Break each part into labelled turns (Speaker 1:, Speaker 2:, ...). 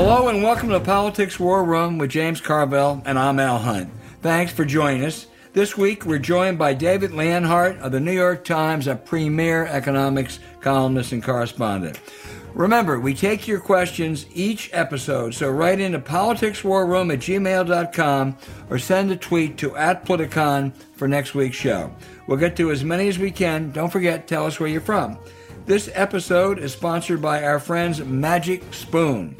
Speaker 1: Hello and welcome to Politics War Room with James Carville, and I'm Al Hunt. Thanks for joining us. This week we're joined by David Leonhardt of the New York Times, a premier economics columnist and correspondent. Remember, we take your questions each episode, so write into politicswarroom at gmail.com or send a tweet to at Politicon for next week's show. We'll get to as many as we can. Don't forget, tell us where you're from. This episode is sponsored by our friends Magic Spoon.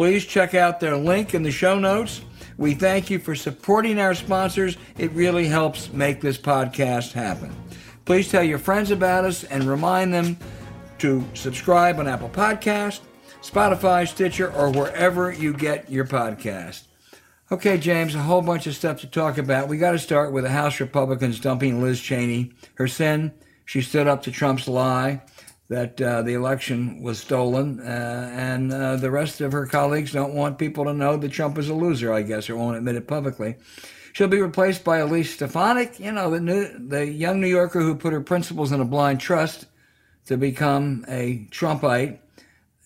Speaker 1: Please check out their link in the show notes. We thank you for supporting our sponsors. It really helps make this podcast happen. Please tell your friends about us and remind them to subscribe on Apple Podcast, Spotify, Stitcher, or wherever you get your podcast. Okay, James, a whole bunch of stuff to talk about. We got to start with the House Republicans dumping Liz Cheney. Her sin, she stood up to Trump's lie that uh, the election was stolen, uh, and uh, the rest of her colleagues don't want people to know that Trump is a loser, I guess, or won't admit it publicly. She'll be replaced by Elise Stefanik, you know, the, new, the young New Yorker who put her principles in a blind trust to become a Trumpite.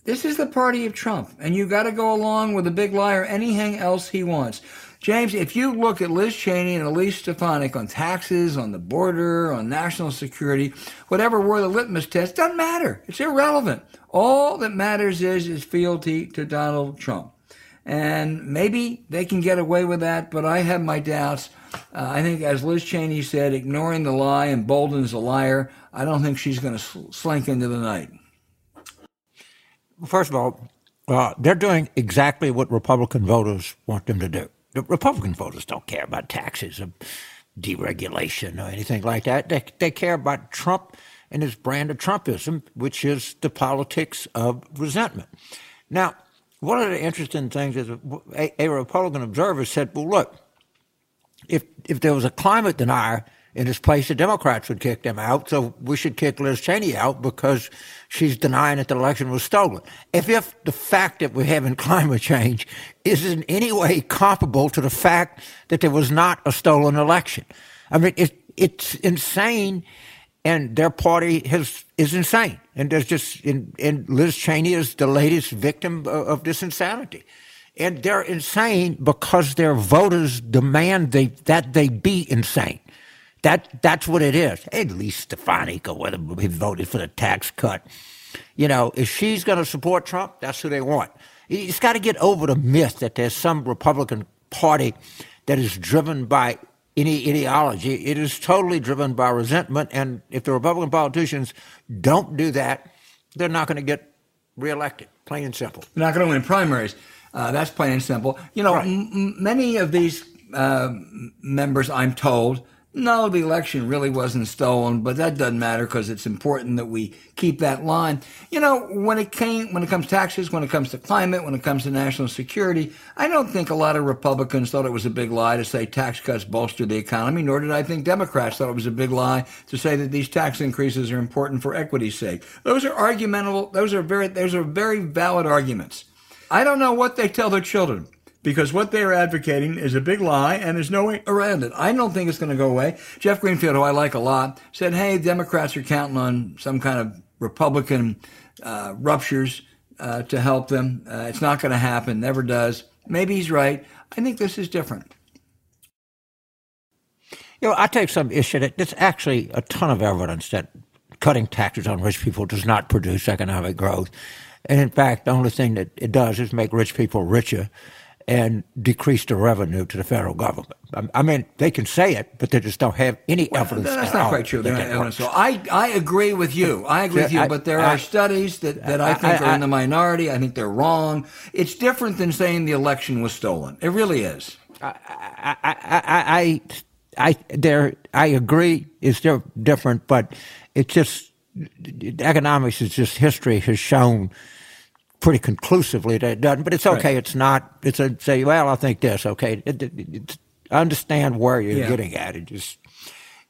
Speaker 1: This is the party of Trump, and you got to go along with the big liar anything else he wants. James, if you look at Liz Cheney and Elise Stefanik on taxes, on the border, on national security, whatever were the litmus test, doesn't matter. It's irrelevant. All that matters is is fealty to Donald Trump. And maybe they can get away with that, but I have my doubts. Uh, I think, as Liz Cheney said, ignoring the lie emboldens a liar. I don't think she's going to sl- slink into the night.
Speaker 2: First of all, uh, they're doing exactly what Republican voters want them to do. The Republican voters don't care about taxes or deregulation or anything like that. They, they care about Trump and his brand of Trumpism, which is the politics of resentment. Now, one of the interesting things is a, a Republican observer said, well, look, if, if there was a climate denier in his place, the Democrats would kick them out. So we should kick Liz Cheney out because she's denying that the election was stolen. If, if the fact that we're having climate change is in any way comparable to the fact that there was not a stolen election. I mean, it, it's insane and their party has is insane. And there's just and, and Liz Cheney is the latest victim of, of, this insanity. And they're insane because their voters demand they, that they be insane. That that's what it is. Elise Stefanik or whether he voted for the tax cut. You know, if she's going to support Trump, that's who they want. He's got to get over the myth that there's some Republican Party that is driven by any ideology. It is totally driven by resentment. And if the Republican politicians don't do that, they're not going to get reelected. Plain and simple.
Speaker 1: They're not going to win primaries. Uh, that's plain and simple. You know, right. m- many of these uh, members, I'm told, no, the election really wasn't stolen, but that doesn't matter because it's important that we keep that line. You know, when it came, when it comes to taxes, when it comes to climate, when it comes to national security, I don't think a lot of Republicans thought it was a big lie to say tax cuts bolster the economy, nor did I think Democrats thought it was a big lie to say that these tax increases are important for equity's sake. Those are argumentable. Those are very, those are very valid arguments. I don't know what they tell their children because what they're advocating is a big lie and there's no way around it. I don't think it's going to go away. Jeff Greenfield, who I like a lot, said, hey, Democrats are counting on some kind of Republican uh, ruptures uh, to help them. Uh, it's not going to happen, never does. Maybe he's right. I think this is different.
Speaker 2: You know, I take some issue that there's actually a ton of evidence that cutting taxes on rich people does not produce economic growth. And in fact, the only thing that it does is make rich people richer and decrease the revenue to the federal government. I mean, they can say it, but they just don't have any well, evidence.
Speaker 1: That's not quite true. That so I, I agree with you. I agree with you, but there I, are studies that, that I think I, are in the minority. I think they're wrong. It's different than saying the election was stolen. It really is.
Speaker 2: I, I, I, I, there, I agree. It's different, but it's just economics is just history has shown pretty conclusively that it doesn't. But it's okay. Right. It's not. It's a say. Well, I think this. Okay. It, it, it, understand where you're yeah. getting at. It just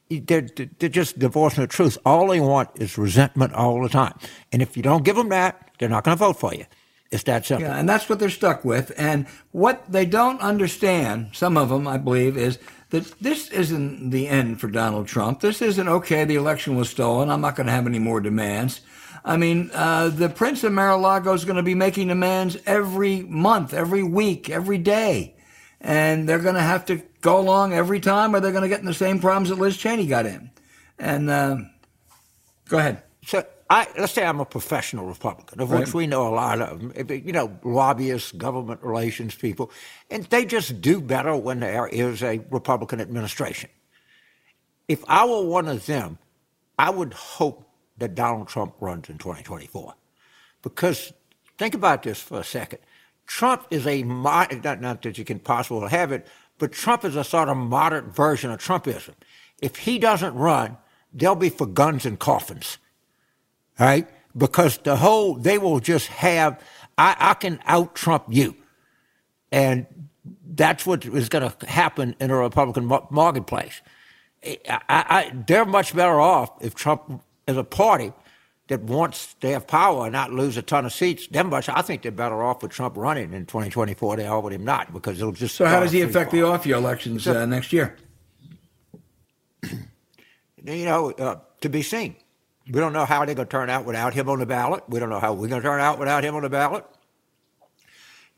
Speaker 2: they're, they're just divorcing the truth. All they want is resentment all the time. And if you don't give them that, they're not going to vote for you. It's that simple.
Speaker 1: Yeah, and that's what they're stuck with. And what they don't understand, some of them, I believe, is that this isn't the end for Donald Trump. This isn't okay. The election was stolen. I'm not going to have any more demands. I mean, uh, the Prince of Mar-a-Lago is going to be making demands every month, every week, every day. And they're going to have to go along every time or they're going to get in the same problems that Liz Cheney got in. And uh, go ahead.
Speaker 2: So I, let's say I'm a professional Republican, of right. which we know a lot of, them. you know, lobbyists, government relations people, and they just do better when there is a Republican administration. If I were one of them, I would hope that Donald Trump runs in 2024. Because think about this for a second. Trump is a, not, not that you can possibly have it, but Trump is a sort of moderate version of Trumpism. If he doesn't run, they'll be for guns and coffins, right? Because the whole, they will just have, I, I can out Trump you. And that's what is going to happen in a Republican marketplace. I, I, they're much better off if Trump is a party that wants to have power and not lose a ton of seats. Them I think they're better off with Trump running in 2024 than with him not because it'll just.
Speaker 1: So how does he affect the off-year elections uh, next year?
Speaker 2: You know, uh, to be seen. We don't know how they're going to turn out without him on the ballot. We don't know how we're going to turn out without him on the ballot.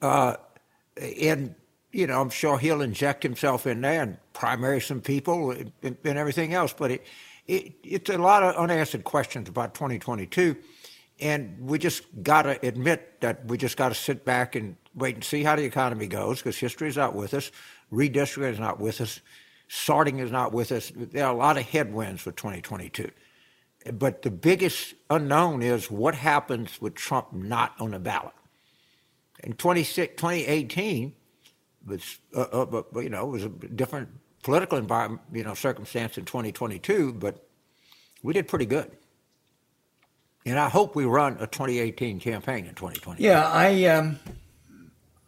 Speaker 2: Uh, and you know, I'm sure he'll inject himself in there and primary some people and, and everything else. But it, it, it's a lot of unanswered questions about 2022. And we just got to admit that we just got to sit back and wait and see how the economy goes because history is not with us. Redistricting is not with us. Sorting is not with us. There are a lot of headwinds for 2022. But the biggest unknown is what happens with Trump not on the ballot. In 2018, was, uh, uh, you know, it was a different political environment, you know, circumstance in 2022, but we did pretty good. And I hope we run a 2018 campaign in 2020.
Speaker 1: Yeah, I, um,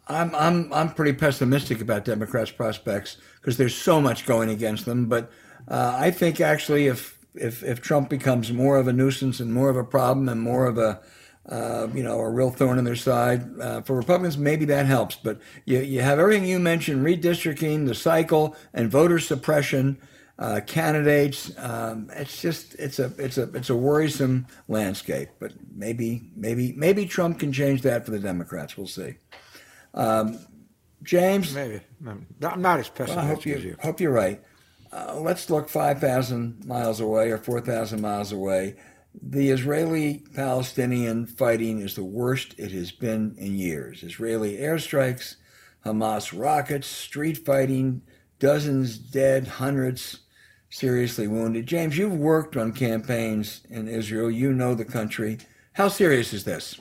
Speaker 1: I'm, I'm, I'm pretty pessimistic about Democrats' prospects because there's so much going against them. But uh, I think actually, if, if if Trump becomes more of a nuisance and more of a problem and more of a uh, you know, a real thorn in their side. Uh, for Republicans, maybe that helps. But you, you have everything you mentioned redistricting, the cycle, and voter suppression. Uh, candidates. Um, it's just it's a it's a it's a worrisome landscape. But maybe maybe maybe Trump can change that for the Democrats. We'll see. Um, James,
Speaker 2: maybe I'm not as pessimistic well, I
Speaker 1: hope you,
Speaker 2: as you.
Speaker 1: Hope you're right. Uh, let's look 5,000 miles away or 4,000 miles away the Israeli Palestinian fighting is the worst it has been in years. Israeli airstrikes, Hamas rockets, street fighting, dozens dead, hundreds seriously wounded. James, you've worked on campaigns in Israel. You know the country. How serious is this?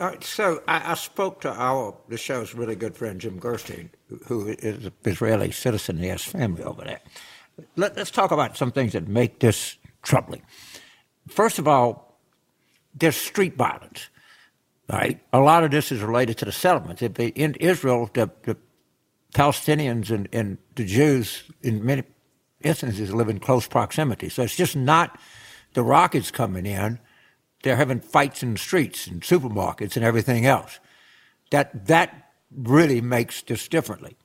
Speaker 2: Right, so I, I, spoke to our the show's really good friend Jim Gerstein, who is an Israeli citizen. He has family over there. Let, us talk about some things that make this troubling. First of all, there's street violence. Right, a lot of this is related to the settlements. In Israel, the, the Palestinians and, and the Jews, in many instances, live in close proximity. So it's just not the rockets coming in; they're having fights in the streets and supermarkets and everything else. That that really makes this differently.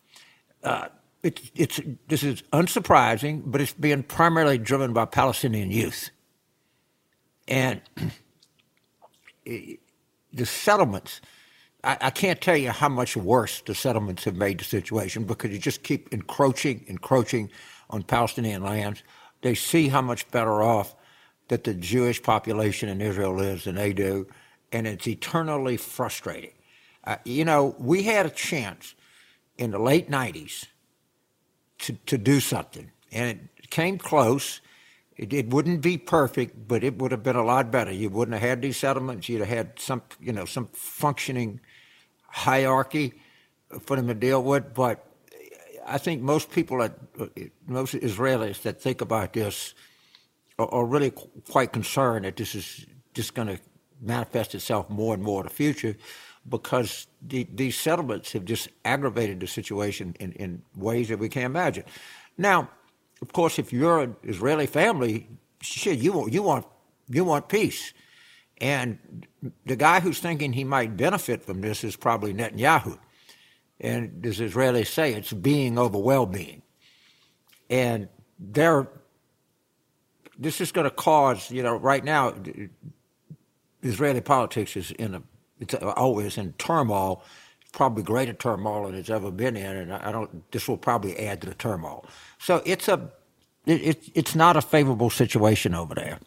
Speaker 2: Uh, it's, it's, this is unsurprising, but it's being primarily driven by Palestinian youth. And the settlements, I, I, can't tell you how much worse the settlements have made the situation because you just keep encroaching, encroaching on Palestinian lands. They see how much better off that the Jewish population in Israel is than they do, and it's eternally frustrating. Uh, you know, we had a chance in the late 90s to, to do something. And it came close. It, it, wouldn't be perfect, but it would have been a lot better. You wouldn't have had these settlements. You'd have had some, you know, some functioning hierarchy for them to deal with. But I think most people, that, most Israelis that think about this, are, are really quite concerned that this is just going to manifest itself more and more in the future because the, these settlements have just aggravated the situation in, in ways that we can't imagine. Now, of course, if you're an Israeli family, shit, you want, you want, you want peace. And the guy who's thinking he might benefit from this is probably Netanyahu. And as Israelis say, it's being over well being. And they're this is going to cause, you know, right now, Israeli politics is in a, it's always in turmoil, probably greater turmoil than it's ever been in, and I don't. This will probably add to the turmoil. So it's a, it, it, it's not a favorable situation over there.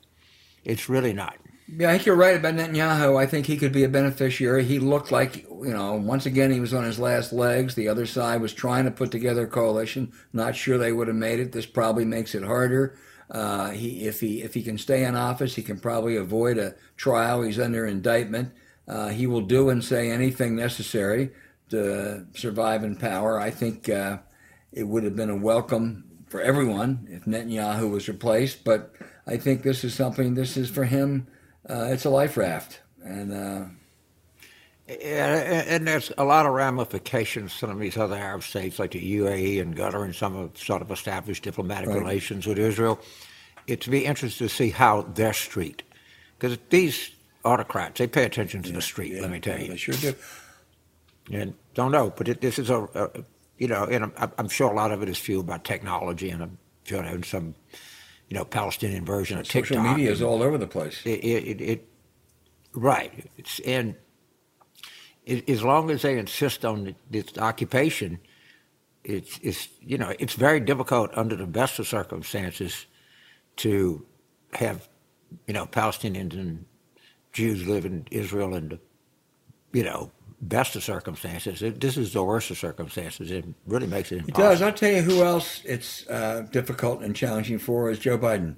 Speaker 2: It's really not.
Speaker 1: Yeah, I think you're right about Netanyahu. I think he could be a beneficiary. He looked like, you know, once again, he was on his last legs. The other side was trying to put together a coalition. Not sure they would have made it. This probably makes it harder. Uh, he, if he if he can stay in office, he can probably avoid a trial. He's under indictment. Uh, he will do and say anything necessary to survive in power. I think uh, it would have been a welcome for everyone if Netanyahu was replaced. But I think this is something. This is for him uh, it's a life raft, and uh,
Speaker 2: and there's a lot of ramifications. Some of these other Arab states, like the UAE and Qatar, and some have sort of established diplomatic right. relations with Israel. It's be interesting to see how their street, because these autocrats, they pay attention to yeah, the street. Yeah, let me tell
Speaker 1: yeah,
Speaker 2: you,
Speaker 1: they sure do.
Speaker 2: And don't know, but it, this is a, a, you know, and I'm, I'm, sure a lot of it is fueled by technology, and I'm sure there's some you know, Palestinian version of
Speaker 1: TikTok. Social media is all over the place.
Speaker 2: It, it, it right. It's, and it, as long as they insist on this occupation, it's, it's, you know, it's very difficult under the best of circumstances to have, you know, Palestinians and Jews live in Israel and, you know, best of circumstances. It, this is the worst of circumstances. It really makes it impossible.
Speaker 1: It does. I'll tell you who else it's uh, difficult and challenging for is Joe Biden.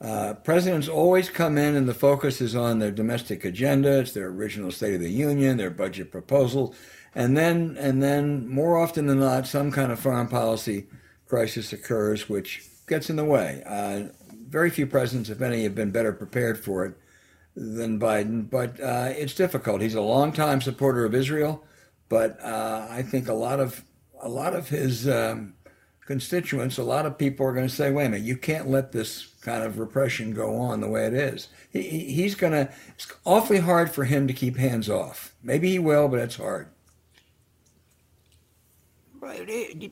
Speaker 1: Uh, presidents always come in and the focus is on their domestic agenda. It's their original State of the Union, their budget proposal, and then and then more often than not, some kind of foreign policy crisis occurs, which gets in the way. Uh, very few presidents, if any, have been better prepared for it than Biden, but uh, it's difficult. He's a longtime supporter of Israel, but uh, I think a lot of a lot of his um, constituents, a lot of people are going to say, "Wait a minute, you can't let this kind of repression go on the way it is." He, he's going to. It's awfully hard for him to keep hands off. Maybe he will, but it's hard.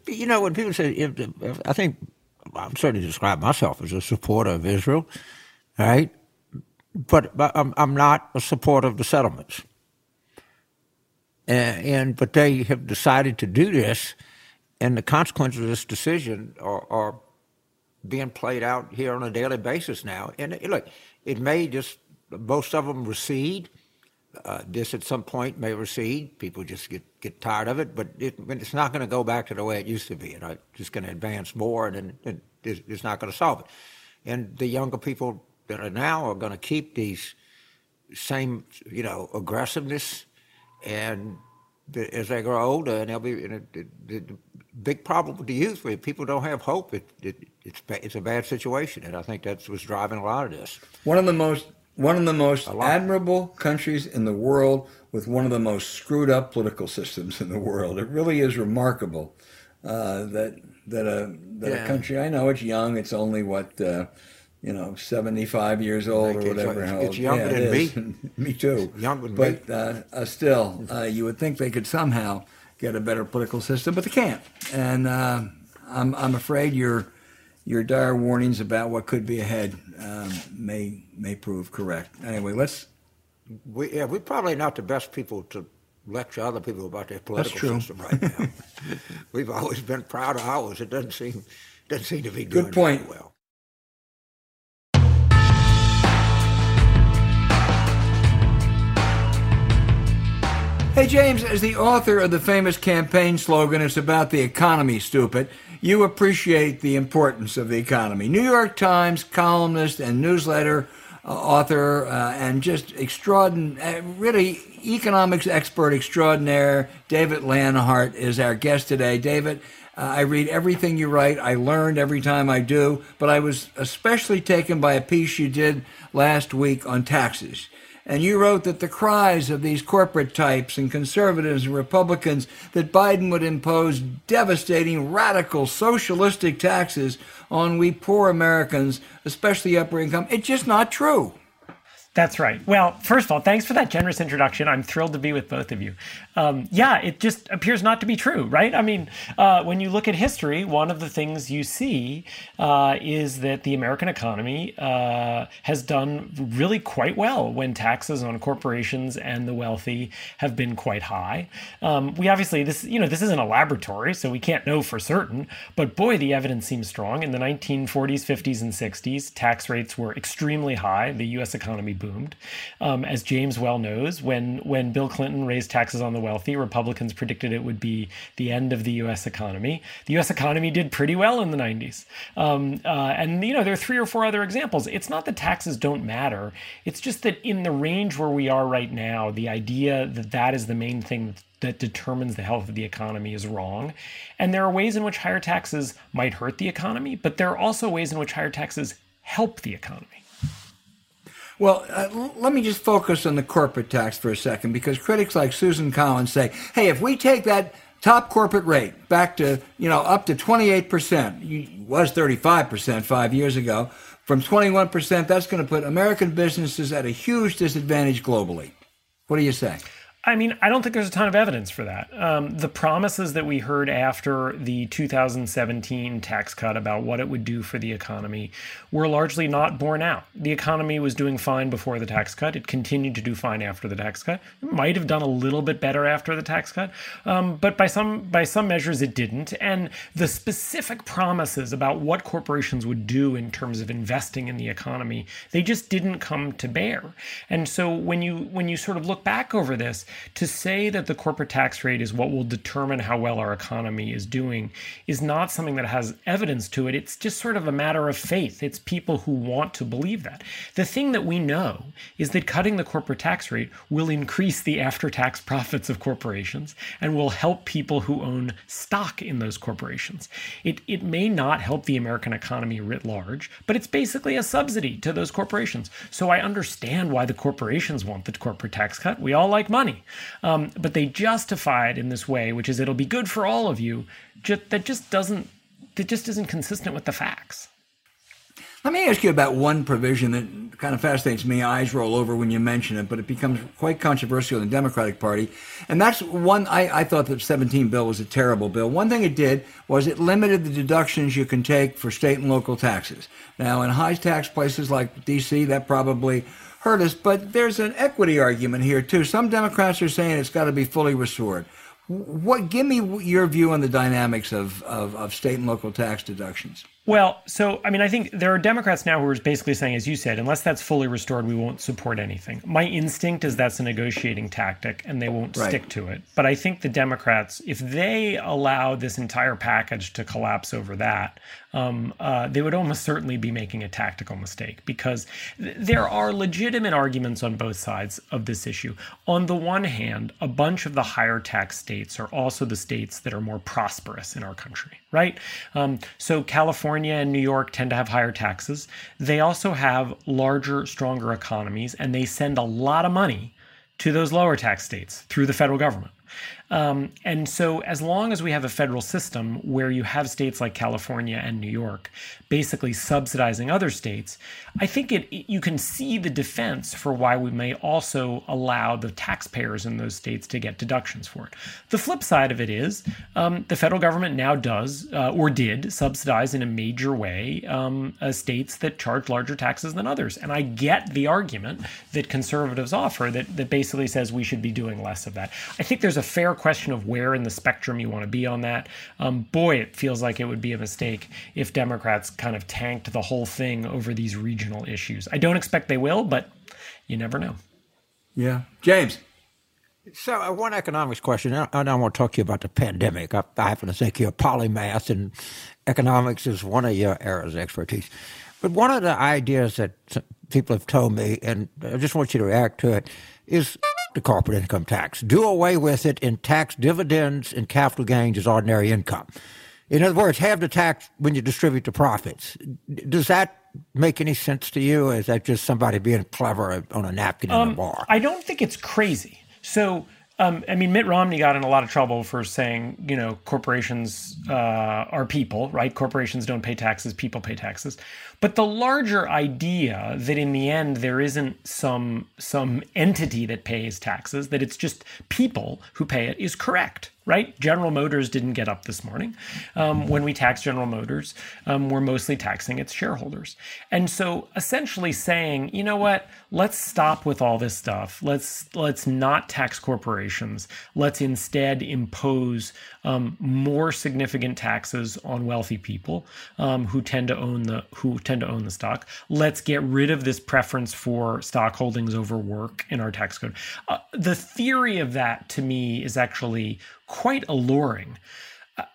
Speaker 2: You know, when people say, I think I'm certainly describe myself as a supporter of Israel, right? But, but I'm, I'm not a supporter of the settlements. And, and, but they have decided to do this, and the consequences of this decision are, are being played out here on a daily basis now. And it, look, it may just most of them recede. Uh, this at some point may recede. People just get, get tired of it, but it, it's not going to go back to the way it used to be. It's just going to advance more, and, and it's not going to solve it. And the younger people that are now are going to keep these same, you know, aggressiveness, and the, as they grow older, and they'll be. You know, the, the, big problem with the youth, where people don't have hope, it, it, it's it's a bad situation, and I think that's what's driving a lot of this.
Speaker 1: One of the most one of the most admirable countries in the world with one of the most screwed up political systems in the world. It really is remarkable uh, that that a that yeah. a country. I know it's young. It's only what. Uh, you know, 75 years old or whatever.
Speaker 2: It's, it's younger yeah, than it
Speaker 1: me. me too.
Speaker 2: Younger than
Speaker 1: but,
Speaker 2: me.
Speaker 1: Uh, uh, still, uh, you would think they could somehow get a better political system, but they can't. And uh, I'm, I'm afraid your, your dire warnings about what could be ahead um, may, may prove correct. Anyway, let's.
Speaker 2: We, yeah, we're probably not the best people to lecture other people about their political system right now. We've always been proud of ours. It doesn't seem, doesn't seem to be doing
Speaker 1: Good point.
Speaker 2: well.
Speaker 1: Hey, James, as the author of the famous campaign slogan, It's About the Economy, Stupid, you appreciate the importance of the economy. New York Times columnist and newsletter uh, author uh, and just extraordinary, uh, really economics expert extraordinaire, David Leonhardt is our guest today. David, uh, I read everything you write. I learned every time I do, but I was especially taken by a piece you did last week on taxes. And you wrote that the cries of these corporate types and conservatives and Republicans that Biden would impose devastating, radical, socialistic taxes on we poor Americans, especially upper income, it's just not true.
Speaker 3: That's right. Well, first of all, thanks for that generous introduction. I'm thrilled to be with both of you. Um, yeah, it just appears not to be true, right? I mean, uh, when you look at history, one of the things you see uh, is that the American economy uh, has done really quite well when taxes on corporations and the wealthy have been quite high. Um, we obviously this you know this isn't a laboratory, so we can't know for certain. But boy, the evidence seems strong. In the 1940s, 50s, and 60s, tax rates were extremely high. The U.S. economy boomed. Um, as James well knows, when when Bill Clinton raised taxes on the wealthy, Republicans predicted it would be the end of the U.S. economy. The U.S. economy did pretty well in the 90s, um, uh, and you know there are three or four other examples. It's not that taxes don't matter. It's just that in the range where we are right now, the idea that that is the main thing that determines the health of the economy is wrong. And there are ways in which higher taxes might hurt the economy, but there are also ways in which higher taxes help the economy.
Speaker 1: Well, uh, let me just focus on the corporate tax for a second because critics like Susan Collins say, hey, if we take that top corporate rate back to, you know, up to 28%, it was 35% five years ago, from 21%, that's going to put American businesses at a huge disadvantage globally. What do you say?
Speaker 3: I mean, I don't think there's a ton of evidence for that. Um, the promises that we heard after the 2017 tax cut about what it would do for the economy were largely not borne out. The economy was doing fine before the tax cut. It continued to do fine after the tax cut. It might have done a little bit better after the tax cut, um, but by some by some measures, it didn't. And the specific promises about what corporations would do in terms of investing in the economy, they just didn't come to bear. And so when you when you sort of look back over this to say that the corporate tax rate is what will determine how well our economy is doing is not something that has evidence to it. It's just sort of a matter of faith. It's people who want to believe that. The thing that we know is that cutting the corporate tax rate will increase the after tax profits of corporations and will help people who own stock in those corporations. It, it may not help the American economy writ large, but it's basically a subsidy to those corporations. So I understand why the corporations want the corporate tax cut. We all like money. Um, but they justify it in this way, which is it'll be good for all of you. Just, that just doesn't that just isn't consistent with the facts.
Speaker 1: Let me ask you about one provision that kind of fascinates me. Eyes roll over when you mention it, but it becomes quite controversial in the Democratic Party. And that's one, I, I thought the 17 bill was a terrible bill. One thing it did was it limited the deductions you can take for state and local taxes. Now, in high tax places like D.C., that probably hurt us. But there's an equity argument here too. Some Democrats are saying it's got to be fully restored. What? Give me your view on the dynamics of, of, of state and local tax deductions.
Speaker 3: Well, so I mean, I think there are Democrats now who are basically saying, as you said, unless that's fully restored, we won't support anything. My instinct is that's a negotiating tactic, and they won't right. stick to it. But I think the Democrats, if they allow this entire package to collapse over that, um, uh, they would almost certainly be making a tactical mistake because th- there are legitimate arguments on both sides of this issue. On the one hand, a bunch of the higher tax states are also the states that are more prosperous in our country, right? Um, so California California and New York tend to have higher taxes. They also have larger, stronger economies, and they send a lot of money to those lower tax states through the federal government. Um, and so, as long as we have a federal system where you have states like California and New York basically subsidizing other states, I think it, it, you can see the defense for why we may also allow the taxpayers in those states to get deductions for it. The flip side of it is um, the federal government now does uh, or did subsidize in a major way um, uh, states that charge larger taxes than others. And I get the argument that conservatives offer that, that basically says we should be doing less of that. I think there's a fair question of where in the spectrum you want to be on that. Um, boy, it feels like it would be a mistake if Democrats kind of tanked the whole thing over these regional issues. I don't expect they will, but you never know.
Speaker 1: Yeah. James.
Speaker 2: So, uh, one economics question. I, I don't want to talk to you about the pandemic. I, I happen to think you're a polymath, and economics is one of your areas of expertise. But one of the ideas that people have told me, and I just want you to react to it, is the corporate income tax. Do away with it and tax dividends and capital gains as ordinary income. In other words, have the tax when you distribute the profits. Does that make any sense to you? Is that just somebody being clever on a napkin um, in a bar?
Speaker 3: I don't think it's crazy. So Um, I mean, Mitt Romney got in a lot of trouble for saying, you know, corporations uh, are people, right? Corporations don't pay taxes, people pay taxes. But the larger idea that in the end there isn't some some entity that pays taxes, that it's just people who pay it, is correct right? General Motors didn't get up this morning. Um, when we tax General Motors, um, we're mostly taxing its shareholders. And so essentially saying, you know what, let's stop with all this stuff. Let's let's not tax corporations. Let's instead impose um, more significant taxes on wealthy people um, who tend to own the who tend to own the stock. Let's get rid of this preference for stock holdings over work in our tax code. Uh, the theory of that to me is actually quite alluring.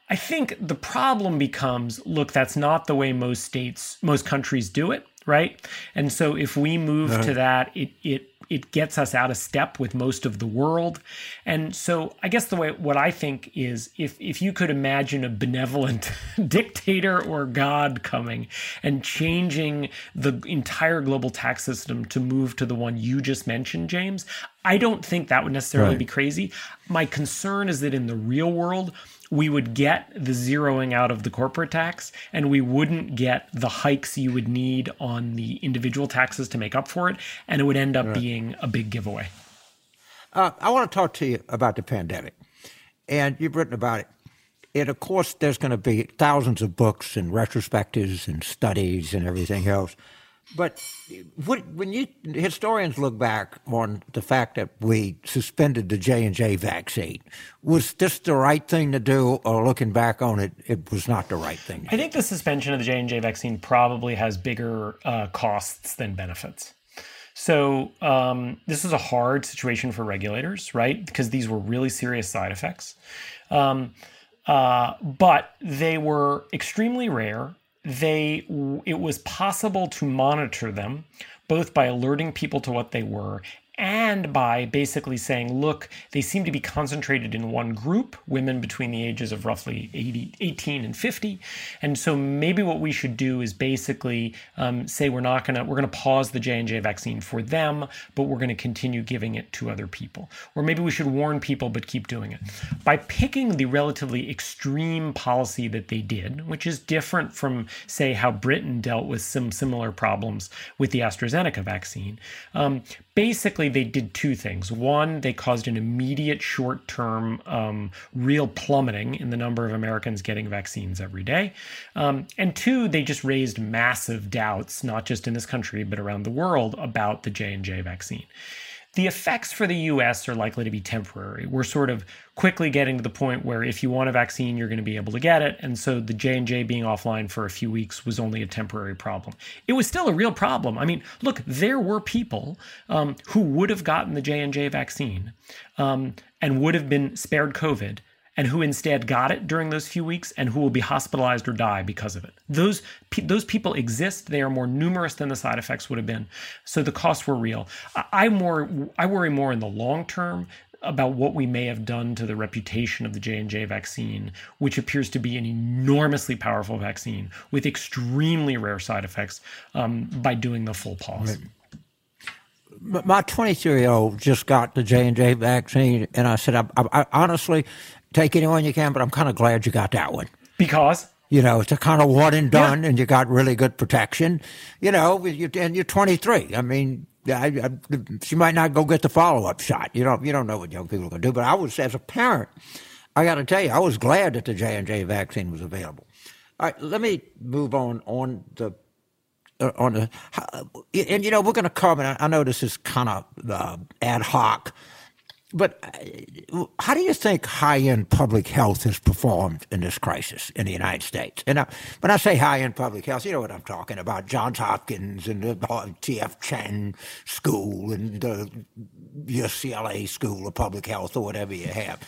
Speaker 3: I think the problem becomes look, that's not the way most states, most countries do it, right? And so if we move to that, it, it it gets us out of step with most of the world. And so I guess the way what I think is if if you could imagine a benevolent dictator or god coming and changing the entire global tax system to move to the one you just mentioned, James, I don't think that would necessarily right. be crazy. My concern is that in the real world, we would get the zeroing out of the corporate tax and we wouldn't get the hikes you would need on the individual taxes to make up for it. And it would end up right. being a big giveaway.
Speaker 2: Uh, I want to talk to you about the pandemic. And you've written about it. And of course, there's going to be thousands of books and retrospectives and studies and everything else. But when you historians look back on the fact that we suspended the J and J vaccine, was this the right thing to do, or looking back on it, it was not the right thing?
Speaker 3: I think the suspension of the J and J vaccine probably has bigger uh, costs than benefits. So um, this was a hard situation for regulators, right? Because these were really serious side effects. Um, uh, but they were extremely rare they it was possible to monitor them both by alerting people to what they were and by basically saying, look, they seem to be concentrated in one group, women between the ages of roughly 80, 18 and 50. And so maybe what we should do is basically um, say we're not going to, we're going to pause the J&J vaccine for them, but we're going to continue giving it to other people. Or maybe we should warn people, but keep doing it. By picking the relatively extreme policy that they did, which is different from, say, how Britain dealt with some similar problems with the AstraZeneca vaccine, um, basically they did two things. One, they caused an immediate short term um, real plummeting in the number of Americans getting vaccines every day. Um, and two, they just raised massive doubts, not just in this country, but around the world about the J&J vaccine. The effects for the US are likely to be temporary. We're sort of quickly getting to the point where if you want a vaccine, you're going to be able to get it. And so the J&J being offline for a few weeks was only a temporary problem. It was still a real problem. I mean, look, there were people um, who would have gotten the J&J vaccine um, and would have been spared COVID and who instead got it during those few weeks and who will be hospitalized or die because of it. Those those people exist. They are more numerous than the side effects would have been. So the costs were real. I more I worry more in the long term about what we may have done to the reputation of the J&J vaccine, which appears to be an enormously powerful vaccine with extremely rare side effects um, by doing the full pause.
Speaker 2: Right. My 23 year old just got the J and J vaccine, and I said, I, I, I honestly, take anyone you can, but I'm kind of glad you got that one.
Speaker 3: Because?
Speaker 2: You know, it's a kind of one and done, yeah. and you got really good protection. You know, you, and you're 23. I mean, I, I, she might not go get the follow up shot. You don't, you don't know what young people are going to do. But I was, as a parent, I got to tell you, I was glad that the J and J vaccine was available. All right, let me move on on the uh, on the, and you know we're going to cover. I know this is kind of uh, ad hoc but uh, how do you think high end public health has performed in this crisis in the United States? And I, when I say high end public health, you know what I'm talking about Johns Hopkins and the T.H. Chan School and the UCLA School of Public Health or whatever you have.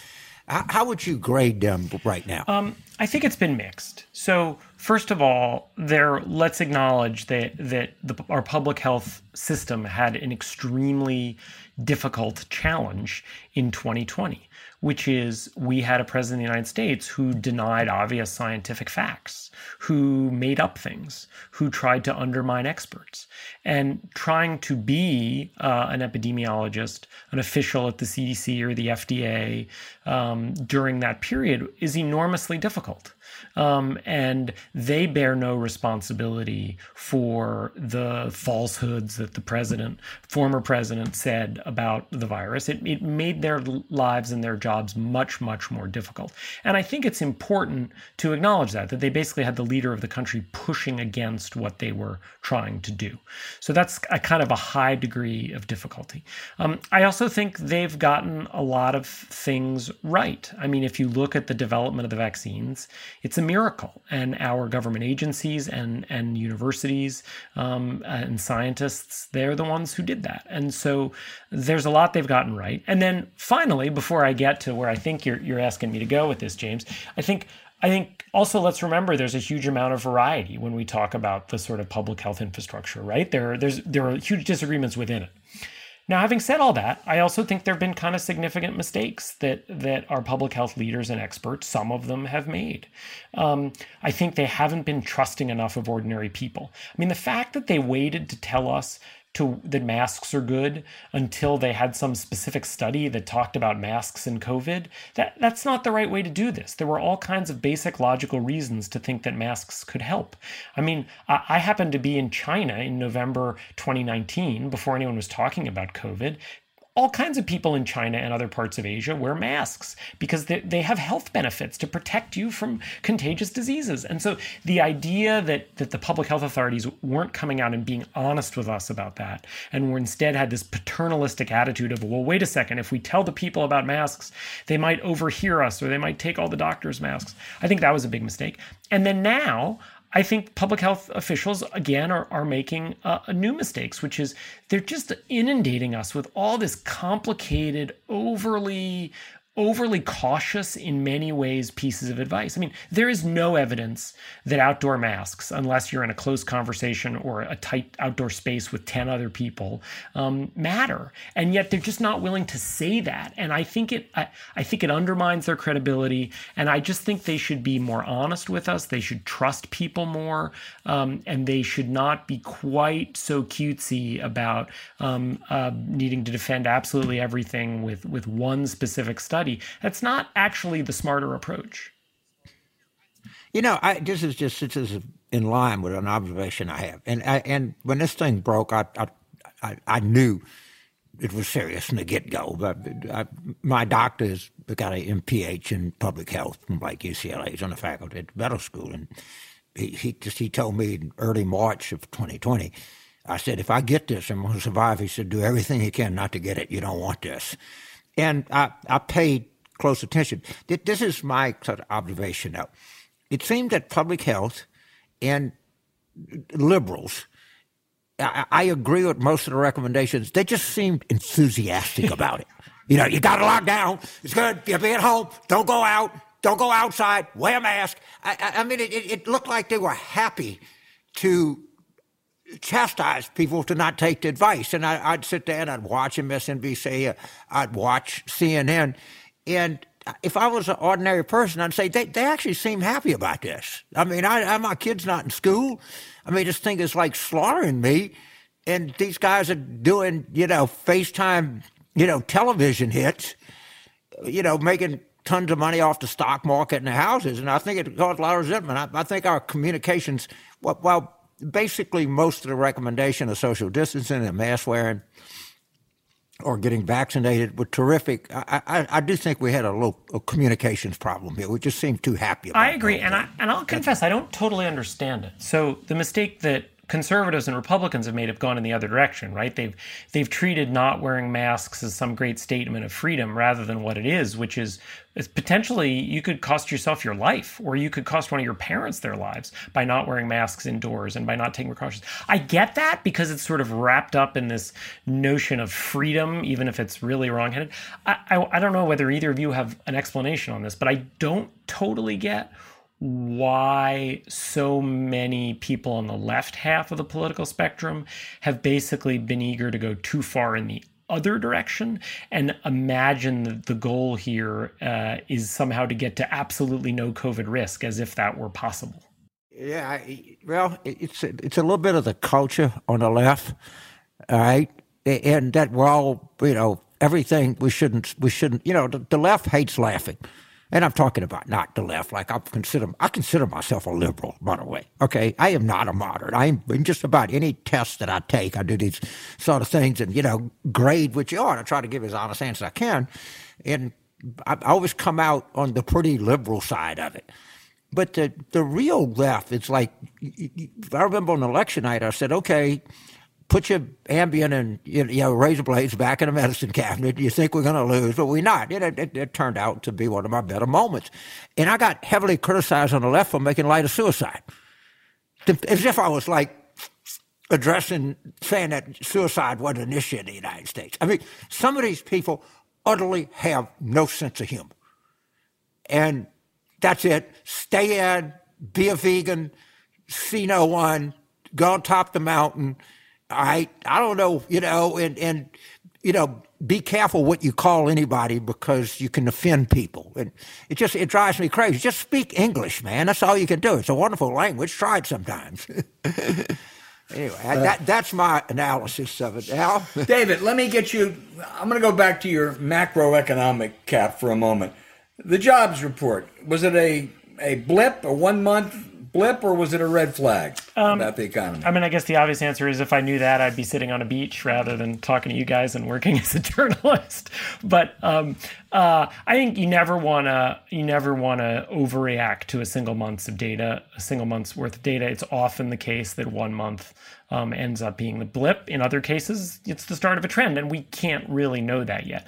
Speaker 2: How, how would you grade them right now?
Speaker 3: Um, I think it's been mixed. So, first of all, there let's acknowledge that that the, our public health system had an extremely difficult challenge in 2020. which is we had a president of the United States who denied obvious scientific facts, who made up things, who tried to undermine experts. And trying to be uh, an epidemiologist, an official at the CDC or the FDA um, during that period is enormously difficult. Um, and they bear no responsibility for the falsehoods that the president, former president, said about the virus. It, it made their lives and their jobs much, much more difficult. And I think it's important to acknowledge that, that they basically had the leader of the country pushing against what they were trying to do. So that's a kind of a high degree of difficulty. Um, I also think they've gotten a lot of things right. I mean, if you look at the development of the vaccines, it's a miracle. And our government agencies and, and universities um, and scientists, they're the ones who did that. And so there's a lot they've gotten right. And then finally, before I get to where I think you're, you're asking me to go with this, James, I think I think also let's remember there's a huge amount of variety when we talk about the sort of public health infrastructure, right? There, there's there are huge disagreements within it. Now, having said all that, I also think there have been kind of significant mistakes that that our public health leaders and experts, some of them, have made. Um, I think they haven't been trusting enough of ordinary people. I mean, the fact that they waited to tell us to that masks are good until they had some specific study that talked about masks and COVID. That that's not the right way to do this. There were all kinds of basic logical reasons to think that masks could help. I mean, I, I happened to be in China in November 2019 before anyone was talking about COVID all kinds of people in China and other parts of Asia wear masks because they, they have health benefits to protect you from contagious diseases. And so the idea that, that the public health authorities weren't coming out and being honest with us about that, and were instead had this paternalistic attitude of, well, wait a second, if we tell the people about masks, they might overhear us or they might take all the doctors' masks. I think that was a big mistake. And then now, I think public health officials, again, are, are making uh, new mistakes, which is they're just inundating us with all this complicated, overly overly cautious in many ways pieces of advice. I mean, there is no evidence that outdoor masks, unless you're in a close conversation or a tight outdoor space with 10 other people, um, matter. And yet they're just not willing to say that. And I think it I, I think it undermines their credibility. And I just think they should be more honest with us. They should trust people more. Um, and they should not be quite so cutesy about um, uh, needing to defend absolutely everything with, with one specific study that's not actually the smarter approach.
Speaker 2: You know, I, this is just this is in line with an observation I have, and I, and when this thing broke, I I, I knew it was serious from the get go. But I, my doctor has got an MPH in public health from like UCLA. He's on the faculty at medical school, and he, he just he told me in early March of 2020. I said, if I get this, I'm going to survive. He said, do everything you can not to get it. You don't want this. And I, I paid close attention. This is my sort of observation now. It seemed that public health and liberals, I, I agree with most of the recommendations. They just seemed enthusiastic about it. You know, you got to lock down. It's good. You be at home. Don't go out. Don't go outside. Wear a mask. I, I mean, it, it looked like they were happy to chastise people to not take the advice. And I, would sit there and I'd watch MSNBC, I'd watch CNN, and if I was an ordinary person, I'd say they, they actually seem happy about this. I mean, I, I, my kid's not in school. I mean, this thing is like slaughtering me. And these guys are doing, you know, FaceTime, you know, television hits, you know, making tons of money off the stock market and the houses. And I think it caused a lot of resentment. I, I think our communications, well, well basically most of the recommendation of social distancing and mask wearing or getting vaccinated were terrific. I, I, I, do think we had a little a communications problem here. We just seemed too happy.
Speaker 3: I agree, and I and I'll confess I don't totally understand it. So the mistake that conservatives and Republicans have made have gone in the other direction, right? They've they've treated not wearing masks as some great statement of freedom rather than what it is, which is, is potentially you could cost yourself your life or you could cost one of your parents their lives by not wearing masks indoors and by not taking precautions. I get that because it's sort of wrapped up in this notion of freedom, even if it's really wrongheaded. I, I, I don't know whether either of you have an explanation on this, but I don't totally get why so many people on the left half of the political spectrum have basically been eager to go too far in the other direction and imagine that the goal here uh, is somehow to get to absolutely no COVID risk, as if that were possible.
Speaker 2: Yeah, well, it's it's a little bit of the culture on the left, all right, and that we're all you know everything we shouldn't we shouldn't you know the, the left hates laughing. And I'm talking about not the left. Like I consider, I consider myself a liberal, by the way. Okay, I am not a moderate. I am in just about any test that I take. I do these sort of things, and you know, grade which you are. And I try to give as honest answer as I can, and I always come out on the pretty liberal side of it. But the the real left, it's like I remember on election night, I said, okay, put your Ambien and you know razor blades back in the medicine cabinet. You think we're going to lose, but we're not. It, it, it, turned out to be one of my better moments, and I got heavily criticized on the left for making light of suicide, as if I was like addressing saying that suicide wasn't an issue in the United States. I mean, some of these people utterly have no sense of humor, and that's it. Stay in, be a vegan, see no one, go on top the mountain I I don't know, you know, and and you know, be careful what you call anybody because you can offend people. And it just it drives me crazy. Just speak English, man. That's all you can do. It's a wonderful language. Try it sometimes. anyway, uh, that that's my analysis of it. Al,
Speaker 1: David, let me get you. I'm going to go back to your macroeconomic cap for a moment. The jobs report was it a a blip, a one month blip or was it a red flag um, about the economy?
Speaker 3: I mean, I guess the obvious answer is if I knew that, I'd be sitting on a beach rather than talking to you guys and working as a journalist. But um, uh, I think you never want to you never want to overreact to a single month's of data, a single month's worth of data. It's often the case that one month um, ends up being the blip. In other cases, it's the start of a trend, and we can't really know that yet.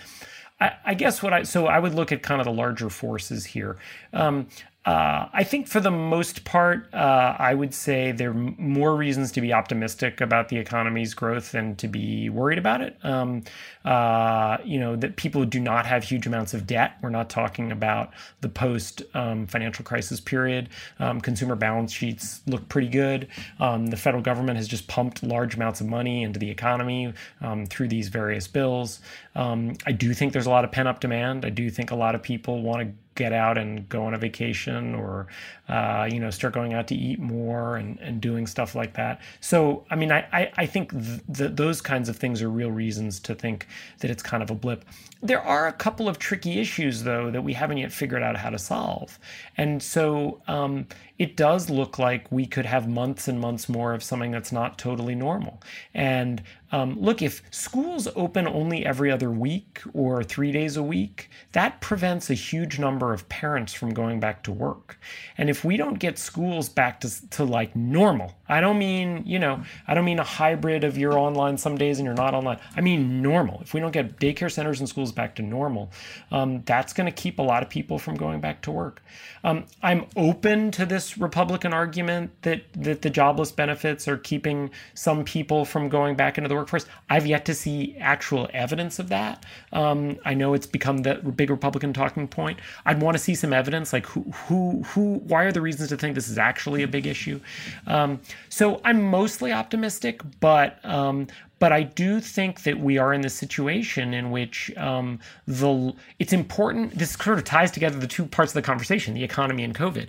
Speaker 3: I, guess what I so I would look at kind of the larger forces here. Um, uh, I think for the most part, uh, I would say there are more reasons to be optimistic about the economy's growth than to be worried about it. Um, uh, you know, that people do not have huge amounts of debt. We're not talking about the post um, financial crisis period. Um, consumer balance sheets look pretty good. Um, the federal government has just pumped large amounts of money into the economy um, through these various bills. Um, I do think there's a lot of pent up demand. I do think a lot of people want to get out and go on a vacation or uh, you know start going out to eat more and, and doing stuff like that. So i mean i, I, I think th- th- those kinds of things are real reasons to think that it's kind of a blip. There are a couple of tricky issues though that we haven't yet figured out how to solve. And so um, it does look like we could have months and months more of something that's not totally normal and um, look, if schools open only every other week or three days a week, that prevents a huge number of parents from going back to work. And if we don't get schools back to, to like normal, I don't mean, you know, I don't mean a hybrid of you're online some days and you're not online. I mean normal. If we don't get daycare centers and schools back to normal, um, that's going to keep a lot of people from going back to work. Um, I'm open to this Republican argument that, that the jobless benefits are keeping some people from going back into the workforce. I've yet to see actual evidence of that. Um, I know it's become the big Republican talking point. I'd want to see some evidence, like who, who, who, why are the reasons to think this is actually a big issue? Um, so I'm mostly optimistic, but um, but I do think that we are in this situation in which um, the it's important. This sort of ties together the two parts of the conversation: the economy and COVID.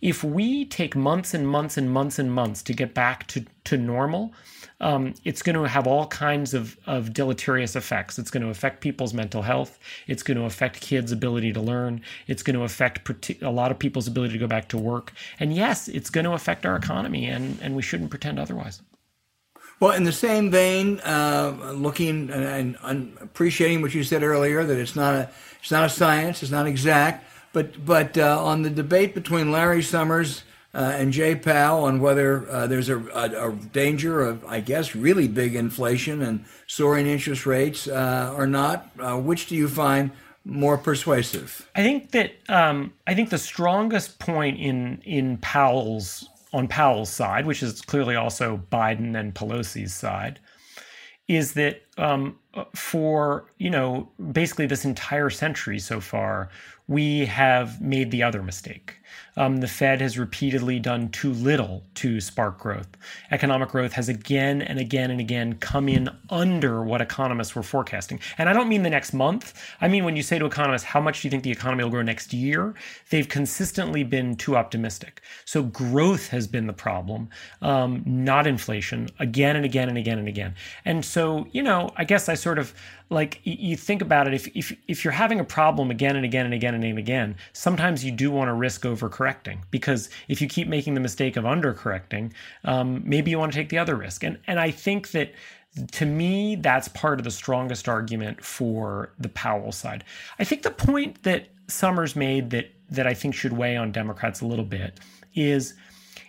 Speaker 3: If we take months and months and months and months to get back to to normal, um, it's going to have all kinds of, of deleterious effects. It's going to affect people's mental health. It's going to affect kids' ability to learn. It's going to affect a lot of people's ability to go back to work. And yes, it's going to affect our economy, and, and we shouldn't pretend otherwise.
Speaker 1: Well, in the same vein, uh, looking and, and, appreciating what you said earlier, that it's not a it's not a science, it's not exact, but but uh, on the debate between Larry Summers uh, and Jay Powell on whether uh, there's a, a, a, danger of, I guess, really big inflation and soaring interest rates uh, or not, uh, which do you find more persuasive?
Speaker 3: I think that um, I think the strongest point in in Powell's on Powell's side, which is clearly also Biden and Pelosi's side, is that um, for you know basically this entire century so far, we have made the other mistake. Um, the Fed has repeatedly done too little to spark growth. Economic growth has again and again and again come in under what economists were forecasting. And I don't mean the next month. I mean, when you say to economists, how much do you think the economy will grow next year? They've consistently been too optimistic. So growth has been the problem, um, not inflation, again and again and again and again. And so, you know, I guess I sort of like you think about it if, if if you're having a problem again and again and again and again sometimes you do want to risk overcorrecting because if you keep making the mistake of undercorrecting um, maybe you want to take the other risk. And and i think that to me that's part of the strongest argument for the powell side. I think the point that summers made that that i think should weigh on democrats a little bit is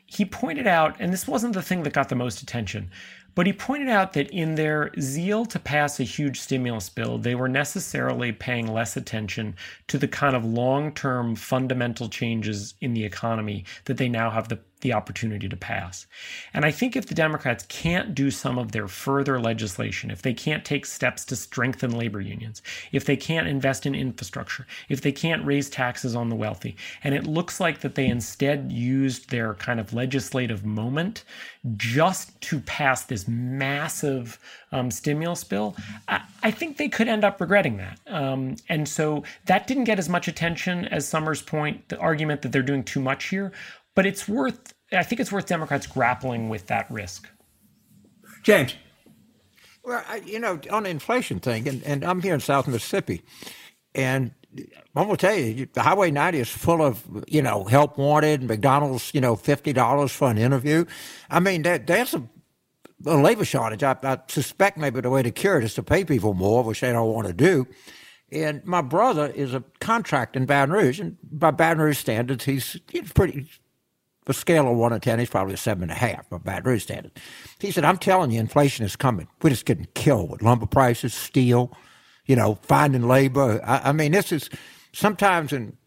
Speaker 3: he pointed out and this wasn't the thing that got the most attention but he pointed out that in their zeal to pass a huge stimulus bill, they were necessarily paying less attention to the kind of long term fundamental changes in the economy that they now have the the opportunity to pass. And I think if the Democrats can't do some of their further legislation, if they can't take steps to strengthen labor unions, if they can't invest in infrastructure, if they can't raise taxes on the wealthy, and it looks like that they instead used their kind of legislative moment just to pass this massive um, stimulus bill, I, I, think they could end up regretting that. Um, and so that didn't get as much attention as Summers' point, the argument that they're doing too much here. But it's worth I think it's worth Democrats grappling with that risk.
Speaker 1: James.
Speaker 2: Well, I, you know, on the inflation thing, and, and I'm here in South Mississippi, and I'm going to tell you, the Highway 90 is full of, you know, help wanted, McDonald's, you know, $50 for an interview. I mean, that, that's a, a labor shortage. I, I, suspect maybe the way to cure it is to pay people more, which they don't want to do. And my brother is a contract in Baton Rouge, and by Baton Rouge standards, he's, he's pretty a scale of one to ten, he's probably a seven and a half by Baton Rouge standard. He said, I'm telling you, inflation is coming. We're just getting killed with lumber prices, steel, you know, finding labor. I, I mean, this is sometimes in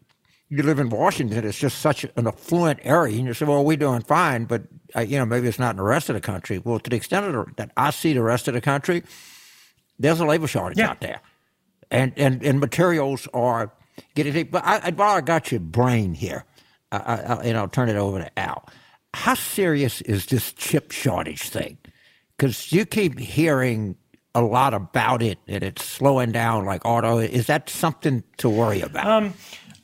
Speaker 2: you live in Washington, it's just such an affluent area. And you say, well, we're doing fine, but, uh, you know, maybe it's not in the rest of the country. Well, to the extent that I see the rest of the country, there's a labor shortage yeah. out there. And, and, and materials are getting, but I, while I got your brain here, I, I, and I'll turn it over to Al. How serious is this chip shortage thing? Because you keep hearing a lot about it and it's slowing down like auto. Is that something to worry about?
Speaker 3: Um,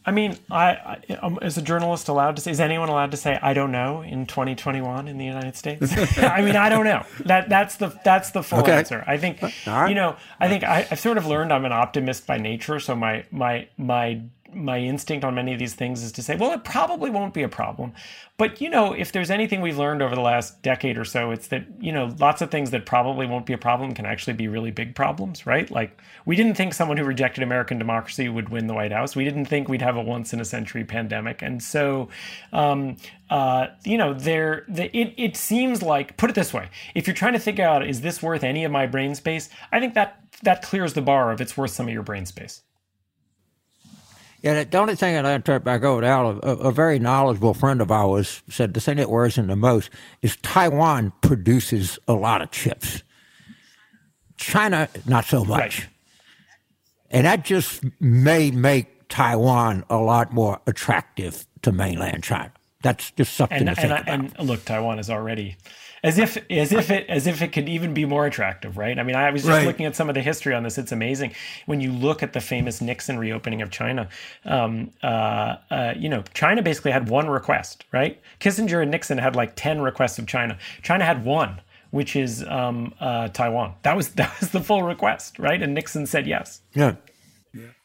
Speaker 3: I mean, I, I um, as a journalist allowed to say, is anyone allowed to say I don't know in 2021 in the United States? I mean, I don't know. That that's the that's the full okay. answer. I think right. you know. I think I, I've sort of learned I'm an optimist by nature. So my my my my instinct on many of these things is to say, well, it probably won't be a problem. But, you know, if there's anything we've learned over the last decade or so, it's that, you know, lots of things that probably won't be a problem can actually be really big problems, right? Like, we didn't think someone who rejected American democracy would win the White House. We didn't think we'd have a once in a century pandemic. And so, um, uh, you know, there, the, it, it seems like, put it this way, if you're trying to figure out, is this worth any of my brain space? I think that that clears the bar of it's worth some of your brain space.
Speaker 2: Yeah, the only thing that I turn back over to Al, a, a, very knowledgeable friend of ours said the thing that worries him the most is Taiwan produces a lot of chips. China, not so much. Right. And that just may make Taiwan a lot more attractive to mainland China. That's just something
Speaker 3: and,
Speaker 2: to think
Speaker 3: and,
Speaker 2: about.
Speaker 3: And look, Taiwan is already as if as if it as if it could even be more attractive, right? I mean, I was just right. looking at some of the history on this. It's amazing when you look at the famous Nixon reopening of China. Um, uh, uh, you know, China basically had one request, right? Kissinger and Nixon had like ten requests of China. China had one, which is um, uh, Taiwan. That was that was the full request, right? And Nixon said yes.
Speaker 2: Yeah.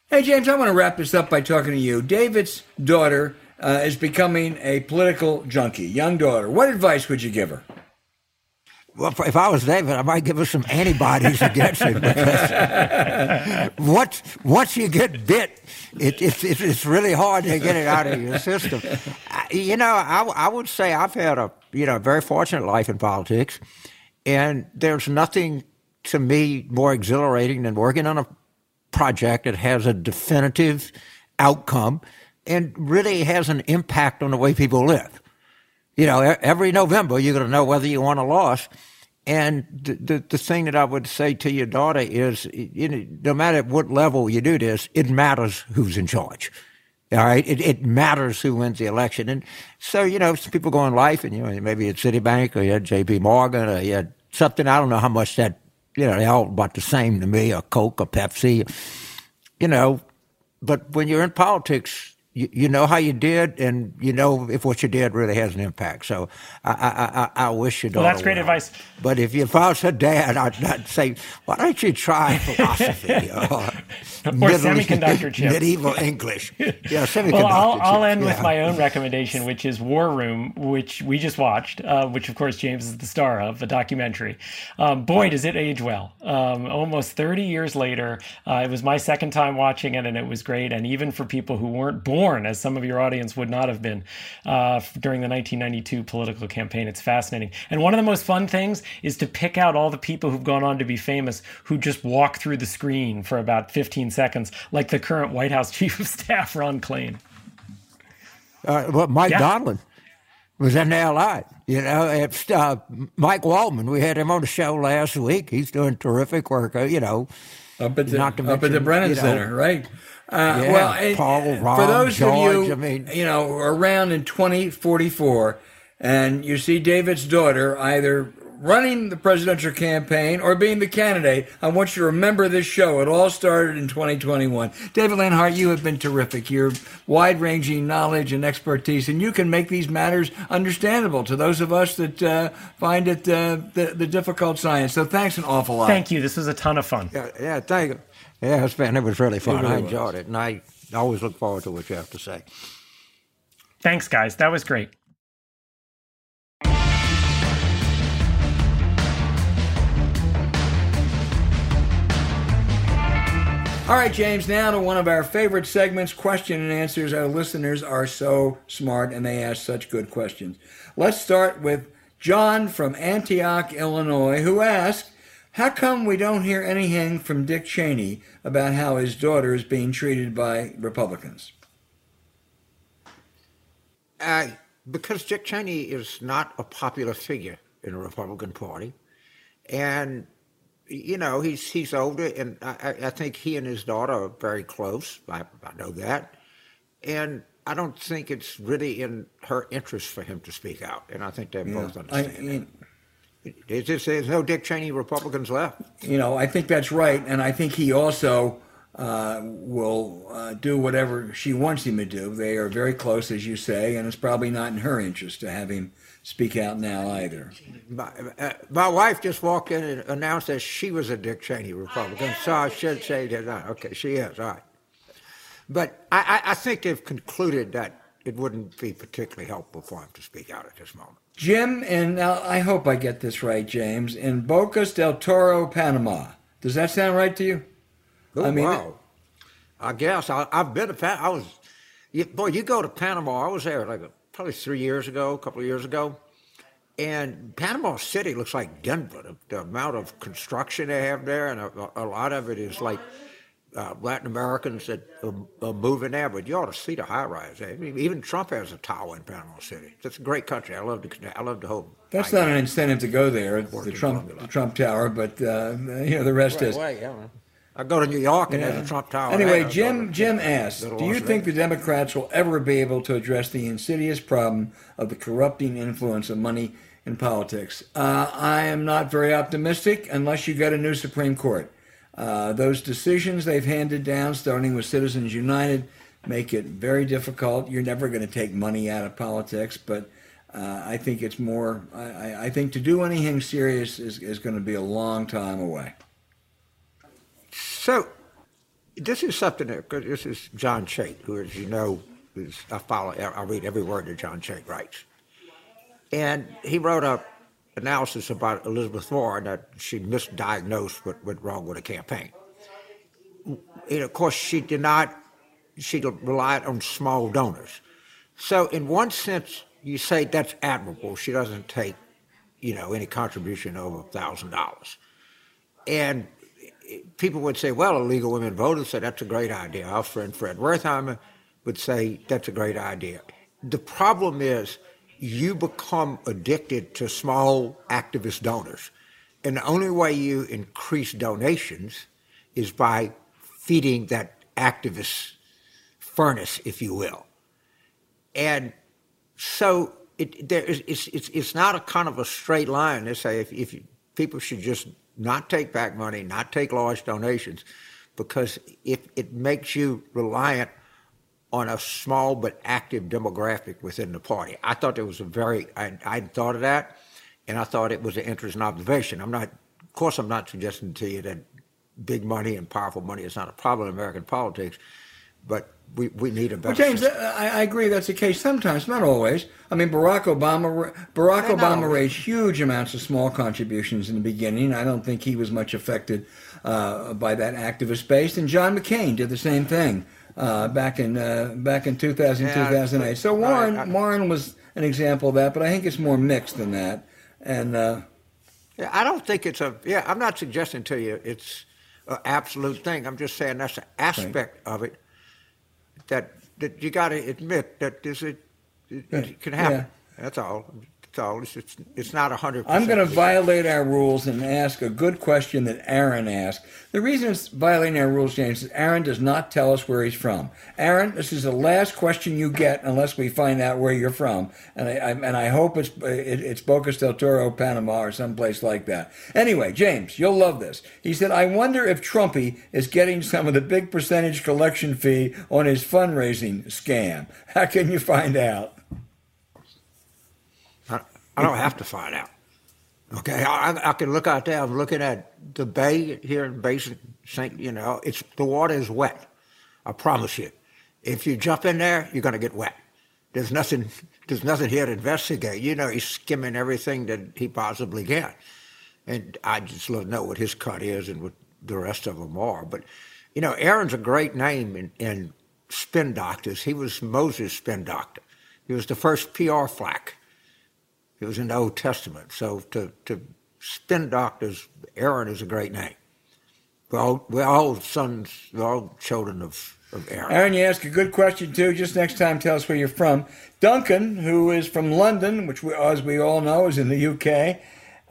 Speaker 1: Hey James, I want to wrap this up by talking to you. David's daughter uh, is becoming a political junkie, young daughter. What advice would you give her?
Speaker 2: Well, if I was David, I might give her some antibodies against it once once you get bit, it, it's it's really hard to get it out of your system. You know, I, I would say I've had a you know very fortunate life in politics, and there's nothing to me more exhilarating than working on a project that has a definitive outcome and really has an impact on the way people live you know, every November you're going to know whether you won or lost. And the, the, the thing that I would say to your daughter is, know, no matter what level you do this, it matters who's in charge. All right, it, it matters who wins the election, and so you know, some people go in life, and you know, maybe it's Citibank or you had J.P. Morgan or you had something. I don't know how much that you know, they all about the same to me, a Coke, a Pepsi, you know. But when you're in politics, you, you know how you did, and you know if what you did really has an impact. So I, I, I, I wish you.
Speaker 3: Well, that's great
Speaker 2: well.
Speaker 3: advice.
Speaker 2: But if you found a dad, I'd, I'd, say, why don't you try philosophy or, or
Speaker 3: semiconductor chips,
Speaker 2: medieval English? Yeah, semiconductor.
Speaker 3: well, I'll,
Speaker 2: chips,
Speaker 3: I'll end
Speaker 2: yeah.
Speaker 3: with my own recommendation, which is War Room, which we just watched, uh, which of course James is the star of, a documentary. Um, boy, does it age well! Um, almost 30 years later, uh, it was my second time watching it, and it was great. And even for people who weren't born, as some of your audience would not have been uh, during the 1992 political campaign. It's fascinating. And one of the most fun things is to pick out all the people who've gone on to be famous who just walk through the screen for about 15 seconds, like the current White House Chief of Staff, Ron Klain.
Speaker 2: Uh, well, Mike
Speaker 3: Yeah.
Speaker 2: Donilon was in there live. You know, it's, uh, Mike Waldman, we had him on the show last week. He's doing terrific work. Uh, you know,
Speaker 1: up at the,
Speaker 2: Not to
Speaker 1: up at the Brennan
Speaker 2: you know,
Speaker 1: Center, right? Uh,
Speaker 2: Yeah,
Speaker 1: well, and
Speaker 2: Paul,
Speaker 1: for those
Speaker 2: George,
Speaker 1: of you,
Speaker 2: I mean-
Speaker 1: you know, around in 2044, and you see David's daughter either running the presidential campaign or being the candidate, I want you to remember this show. It all started in 2021. David Leonhardt, you have been terrific. Your wide-ranging knowledge and expertise, and you can make these matters understandable to those of us that uh, find it uh, the, the difficult science. So thanks an awful lot.
Speaker 3: Thank you. This was a ton of fun.
Speaker 2: yeah, yeah, thank you. Yeah, it's been, it was really fun.
Speaker 1: really
Speaker 2: I
Speaker 1: was.
Speaker 2: enjoyed it, and I always look forward to what you have to say.
Speaker 3: Thanks, guys. That was great.
Speaker 1: All right, James, now to one of our favorite segments question and answers. Our listeners are so smart and they ask such good questions. Let's start with John from Antioch, Illinois, who asked, How come we don't hear anything from Dick Cheney about how his daughter is being treated by Republicans?
Speaker 2: Uh, because Dick Cheney is not a popular figure in the Republican Party, and you know he's he's older, and I, I- I think he and his daughter are very close. I, I know that, and I don't think it's really in her interest for him to speak out, and I think they both
Speaker 1: I,
Speaker 2: understand. that. There's there's no Dick Cheney Republicans left.
Speaker 1: you know, I think that's right, and I think he also uh, will uh, do whatever she wants him to do. They are very close, as you say, and it's probably not in her interest to have him speak out now either.
Speaker 2: My, uh, my wife just walked in and announced that she was a Dick Cheney Republican, so I should say that. uh, Okay, she is, all right. But I, I, I think they've concluded that it wouldn't be particularly helpful for him to speak out at this moment.
Speaker 1: Jim, and I hope I get this right, James, in Bocas del Toro, Panama. Does that sound right to you?
Speaker 2: Oh,
Speaker 1: I mean-
Speaker 2: wow. I guess I, I've been to Pan. I was, you, boy, you go to Panama. I was there like probably three years ago, a couple of years ago, and Panama City looks like Denver. The, the amount of construction they have there, and a, a lot of it is like uh, Latin Americans that are, are moving there. But you ought to see the high rise. I mean, even Trump has a tower in Panama City. It's a great country. I love the I love the whole.
Speaker 1: That's not an incentive to go there, the Trump,
Speaker 2: formula.
Speaker 1: the Trump Tower, but uh, you know the rest is.
Speaker 2: Way, yeah. I go to New York and
Speaker 1: Yeah.
Speaker 2: there's a Trump Tower.
Speaker 1: Anyway,
Speaker 2: there.
Speaker 1: Jim
Speaker 2: to-
Speaker 1: Jim asks, do you think the Democrats will ever be able to address the insidious problem of the corrupting influence of money in politics? Uh, I am not very optimistic unless you get a new Supreme Court. Uh, those decisions they've handed down, starting with Citizens United, make it very difficult. You're never going to take money out of politics, but uh, I think it's more. I, I- think to do anything serious is, is going to be a long time away.
Speaker 2: So, this is something that this is John Chait, who, as you know, is I follow. I read every word that John Chait writes, and he wrote a analysis about Elizabeth Warren that she misdiagnosed what went wrong with the campaign. And of course, she did not. She relied on small donors. So, in one sense, you say that's admirable. She doesn't take, you know, any contribution over thousand dollars, and people would say, well, illegal women voters say that's a great idea. Our friend Fred Wertheimer would say that's a great idea. The problem is you become addicted to small activist donors. And the only way you increase donations is by feeding that activist furnace, if you will. And so it, there is, it's, it's, it's not a kind of a straight line. They say if, if people should just not take back money, not take large donations, because if it makes you reliant on a small but active demographic within the party. I thought there was a very, I, I thought of that, and I thought it was an interesting observation. I'm not, of course, I'm not suggesting to you that big money and powerful money is not a problem in American politics, but we, we need a better.
Speaker 1: Well, James, I, I, agree that's the case sometimes, not always. I mean, Barack Obama Barack Obama raised huge amounts of small contributions in the beginning. I don't think he was much affected uh, by that activist base, and John McCain did the same thing uh, back in uh, back in 2000 yeah, 2008. So Warren I, Warren was an example of that, but I think it's more mixed than that. And uh,
Speaker 2: yeah, I don't think it's a yeah. I'm not suggesting to you it's an absolute thing. I'm just saying that's an aspect right. of it that that you got to admit that this it, it, it can happen. Yeah. That's all. So it's, it's, it's not 100%.
Speaker 1: I'm going to violate our rules and ask a good question that Aaron asked. The reason it's violating our rules, James, is Aaron does not tell us where he's from. Aaron, this is the last question you get unless we find out where you're from. And I, I and I hope it's, it, it's Bocas del Toro, Panama, or someplace like that. Anyway, James, you'll love this. He said, I wonder if Trumpy is getting some of the big percentage collection fee on his fundraising scam. How can you find out?
Speaker 2: I don't have to find out. Okay, I, I can look out there. I'm looking at the bay here in Basin St. You know, it's the water is wet. I promise you. If you jump in there, you're going to get wet. There's nothing. There's nothing here to investigate. You know, he's skimming everything that he possibly can, and I just love to know what his cut is and what the rest of them are. But you know, Aaron's a great name in, in spin doctors. He was Moses' spin doctor. He was the first PR flack it was in the Old Testament. So to, to spin doctors, Aaron is a great name. We're all, we're all sons, we're all children of, of Aaron.
Speaker 1: Aaron, you ask a good question too. Just next time, tell us where you're from. Duncan, who is from London, which, we, as we all know, is in the UK,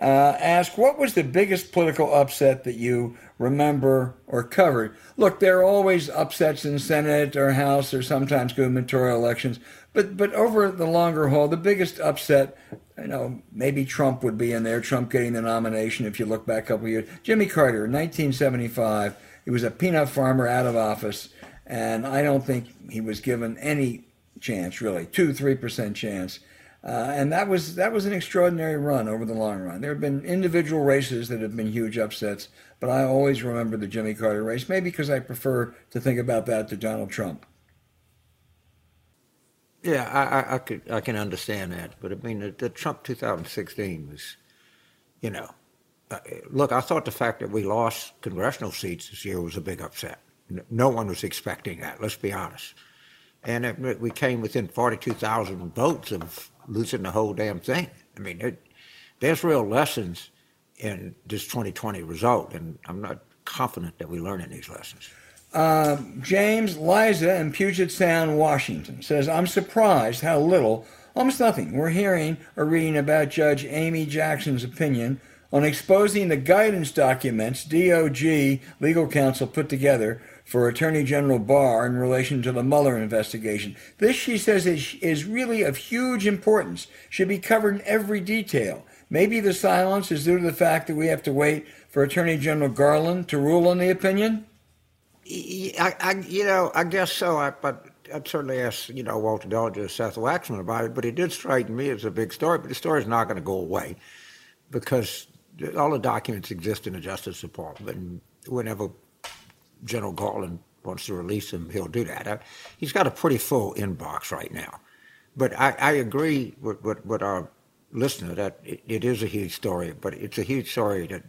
Speaker 1: uh, asked, What was the biggest political upset that you remember or covered? Look, there are always upsets in Senate or House or sometimes gubernatorial elections, but, but over the longer haul, the biggest upset you know, maybe Trump would be in there, Trump getting the nomination if you look back a couple years. Jimmy Carter, 1975, he was a peanut farmer out of office, and I don't think he was given any chance, really, two, three percent chance. Uh, and that was that was an extraordinary run over the long run. There have been individual races that have been huge upsets, but I always remember the Jimmy Carter race, maybe because I prefer to think about that to Donald Trump.
Speaker 2: Yeah, I, I, I, could I can understand that, but I mean the, the Trump 2016 was, you know, uh, look. I thought the fact that we lost congressional seats this year was a big upset. No one was expecting that. Let's be honest. And it, we came within 42,000 votes of losing the whole damn thing. I mean, it, there's real lessons in this 2020 result, and I'm not confident that we learn these lessons.
Speaker 1: Uh, James Liza in Puget Sound, Washington says, I'm surprised how little, almost nothing, we're hearing or reading about Judge Amy Jackson's opinion on exposing the guidance documents DOJ legal counsel put together for Attorney General Barr in relation to the Mueller investigation. This, she says, is, is really of huge importance, should be covered in every detail. Maybe the silence is due to the fact that we have to wait for Attorney General Garland to rule on the opinion?
Speaker 2: I, I, you know, I guess so. I, but I'd certainly ask, you know, Walter Dellinger or Seth Waxman about it. But it did strike me as a big story. But the story is not going to go away because all the documents exist in the Justice Department. Whenever General Garland wants to release them, he'll do that. I, he's got a pretty full inbox right now. But I, I agree with, with, with, our listener that it, it is a huge story, but it's a huge story that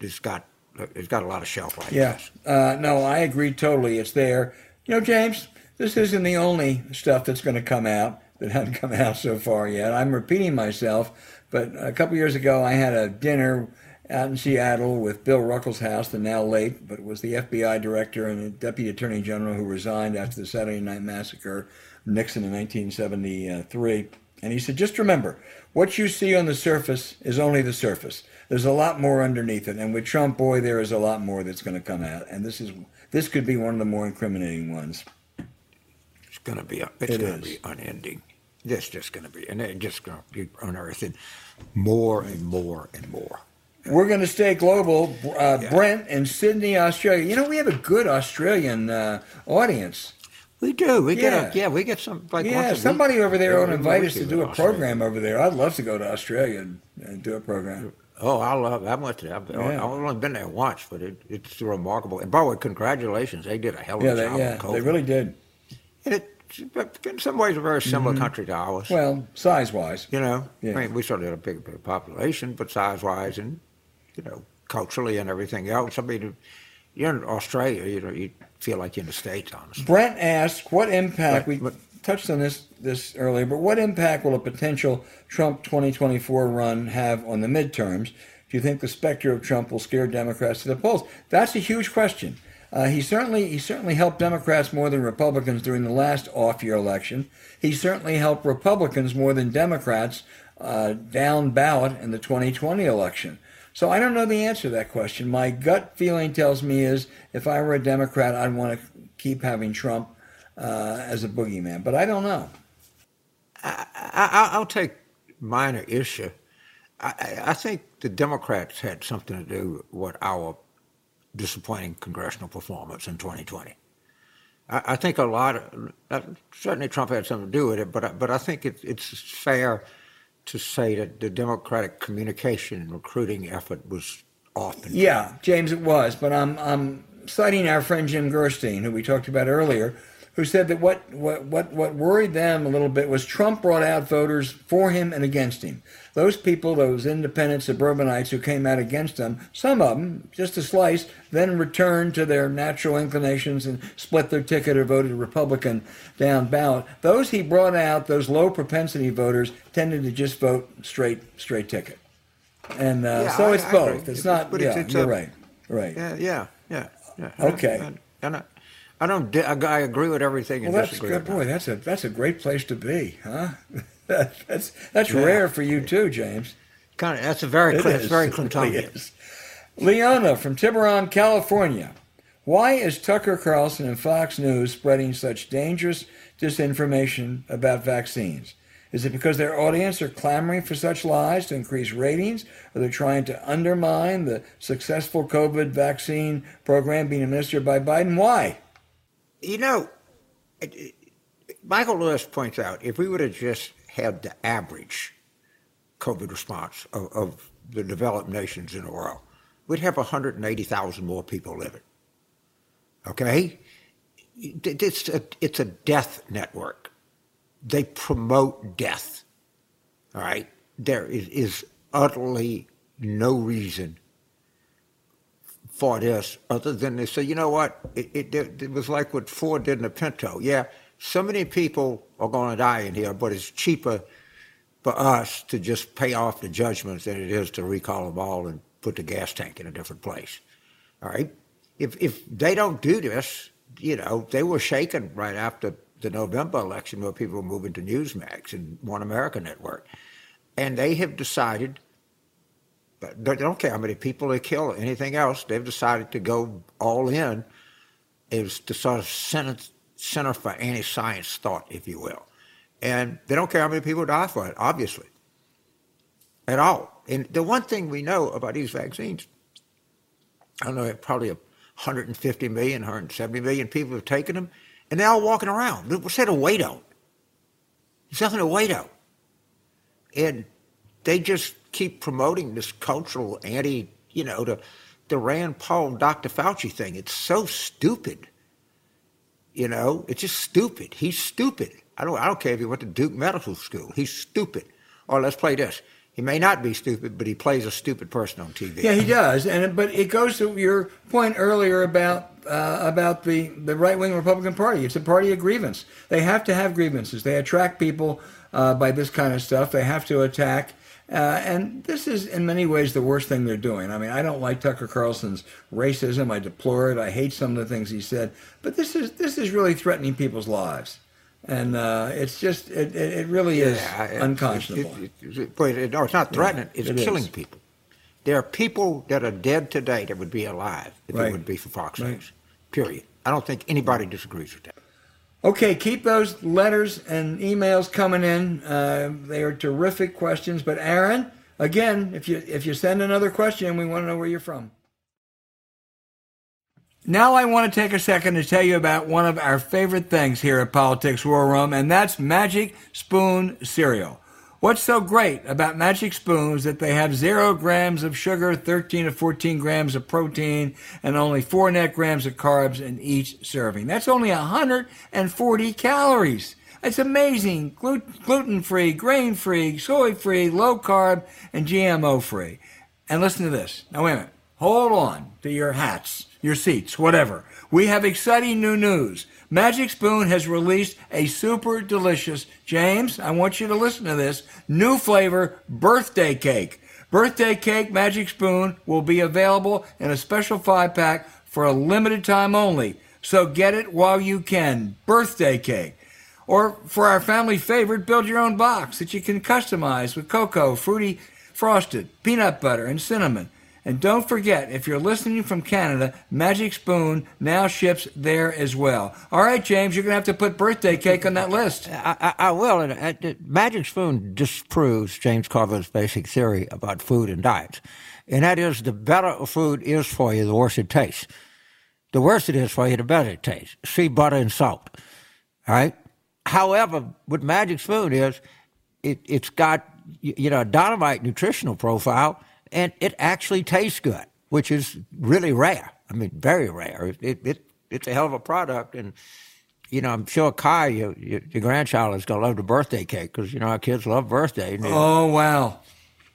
Speaker 2: has got it's got a lot of shelf life.
Speaker 1: Yes. Uh, no, I agree totally. It's there. You know, James, this isn't the only stuff that's going to come out that hasn't come out so far yet. I'm repeating myself, but a couple years ago I had a dinner out in Seattle with Bill Ruckelshaus, the now late, but was the FBI director and the deputy attorney general who resigned after the Saturday Night Massacre, Nixon in 1973. And he said, just remember, what you see on the surface is only the surface there's a lot more underneath it. And with Trump, boy, there is a lot more that's going to come out. And this is this could be one of the more incriminating ones.
Speaker 2: It's going to be it's it going to be unending. It's just going to be, and it's just going to be unearthing more and more and more.
Speaker 1: We're going to stay global. Uh, yeah. Brent in Sydney, Australia. You know, we have a good Australian uh, audience.
Speaker 2: We do. We yeah. get a, yeah. We get some like
Speaker 1: yeah. somebody over there will invite us to do a program over there. I'd love to go to Australia and, and do a program.
Speaker 2: Oh, I love. I went to. I've, yeah. I've only been there once, but it, it's remarkable. And by the way, congratulations! They did a hell of
Speaker 1: yeah,
Speaker 2: a
Speaker 1: they,
Speaker 2: job.
Speaker 1: Yeah, they really did.
Speaker 2: And it, in some ways, a very similar mm-hmm. country to ours.
Speaker 1: Well, size wise,
Speaker 2: you know. Yeah. I mean, we certainly had a big, big population, but size wise, and you know, culturally and everything else. I mean, you're in Australia, you know, you feel like you're in the states, honestly.
Speaker 1: Brent asked, "What impact but, we?" But, touched on this this earlier, but what impact will a potential Trump 2024 run have on the midterms? Do you think the specter of Trump will scare Democrats to the polls? That's a huge question. Uh, he certainly he certainly helped Democrats more than Republicans during the last off-year election. He certainly helped Republicans more than Democrats uh, down ballot in the 2020 election. So I don't know the answer to that question. My gut feeling tells me is if I were a Democrat, I'd want to keep having Trump uh, as a boogeyman, but I don't know.
Speaker 2: I, will take minor issue. I, I, think the Democrats had something to do with our disappointing congressional performance in 2020. I, I think a lot of uh, certainly Trump had something to do with it, but but I think it, it's fair to say that the Democratic communication and recruiting effort was off.
Speaker 1: Yeah, James, it was, but I'm I'm citing our friend Jim Gerstein, who we talked about earlier who said that what, what, what, what worried them a little bit was Trump brought out voters for him and against him. Those people, those independent suburbanites who came out against him, some of them, just a slice, then returned to their natural inclinations and split their ticket or voted Republican down ballot. Those he brought out, those low propensity voters, tended to just vote straight straight ticket. And uh, yeah, so it's I, both. I it's not. But yeah, it's, you're a, right. Right.
Speaker 2: Yeah. Yeah. Yeah. yeah.
Speaker 1: Okay. And
Speaker 2: I don't. I agree with everything.
Speaker 1: Well, that's good. Boy, that's a that's a great place to be, huh? that's that's yeah. rare for you too, James.
Speaker 2: Kind of. That's a very. It it's very Clintonian. It
Speaker 1: Leona from Tiburon, California. Why is Tucker Carlson and Fox News spreading such dangerous disinformation about vaccines? Is it because their audience are clamoring for such lies to increase ratings? Are they trying to undermine the successful COVID vaccine program being administered by Biden? Why?
Speaker 2: You know, Michael Lewis points out if we would have just had the average COVID response of, of the developed nations in the world, we'd have 180,000 more people living. Okay? It's a, it's a death network. They promote death. All right? There is, is utterly no reason for this other than they say, you know what, it, it, it was like what Ford did in the Pinto. Yeah, so many people are going to die in here, but it's cheaper for us to just pay off the judgments than it is to recall them all and put the gas tank in a different place. All right? If, if they don't do this, you know, they were shaken right after the November election where people were moving to Newsmax and One America Network. And they have decided they don't care how many people they kill or anything else. They've decided to go all in is to sort of center, center for anti-science thought, if you will. And they don't care how many people die for it, obviously, at all. And the one thing we know about these vaccines, I don't know, probably 150 million, 170 million people have taken them, and they're all walking around. What's there to wait on? There's nothing to wait on. And they just keep promoting this cultural anti, you know, the, the Rand Paul, and Dr. Fauci thing. It's so stupid. You know, it's just stupid. He's stupid. I don't, I don't care if he went to Duke Medical School. He's stupid. Or let's play this. He may not be stupid, but he plays a stupid person on TV.
Speaker 1: Yeah, he does. And but it goes to your point earlier about uh, about the, the right wing Republican Party. It's a party of grievance. They have to have grievances. They attract people uh, by this kind of stuff. They have to attack uh, and this is, in many ways, the worst thing they're doing. I mean, I don't like Tucker Carlson's racism. I deplore it. I hate some of the things he said. But this is this is really threatening people's lives, and uh, it's just it, it really is yeah, unconscionable. It,
Speaker 2: it, it, no, it's not threatening. Yeah, it's killing is. people. There are people that are dead today that would be alive if right. it would be for Fox News. Right. Period. I don't think anybody disagrees with that.
Speaker 1: Okay, keep those letters and emails coming in. Uh, they are terrific questions. But Aaron, again, if you if you send another question, we want to know where you're from. Now I want to take a second to tell you about one of our favorite things here at Politics War Room, and that's Magic Spoon cereal. What's so great about Magic Spoons that they have zero grams of sugar, 13 to 14 grams of protein, and only four net grams of carbs in each serving? That's only 140 calories. It's amazing. Gluten free, grain free, soy free, low carb, and GMO free. And listen to this. Now, wait a minute. Hold on to your hats, your seats, whatever. We have exciting new news. Magic Spoon has released a super delicious, James, I want you to listen to this, new flavor birthday cake. Birthday cake Magic Spoon will be available in a special five pack for a limited time only. So get it while you can. Birthday cake. Or for our family favorite, build your own box that you can customize with cocoa, fruity frosted, peanut butter, and cinnamon. And don't forget, if you're listening from Canada, Magic Spoon now ships there as well. All right, James, you're going to have to put birthday cake on that list.
Speaker 2: I, I, I will. And, uh, Magic Spoon disproves James Carville's basic theory about food and diets. And that is the better a food is for you, the worse it tastes. The worse it is for you, the better it tastes. See butter and salt. All right? However, what Magic Spoon is, it, it's got, you know, a dynamite nutritional profile and it actually tastes good, which is really rare. I mean, very rare. It, it, it's a hell of a product, and you know, I'm sure Kai, your, your, your grandchild, is gonna love the birthday cake because you know our kids love birthday.
Speaker 1: Oh wow.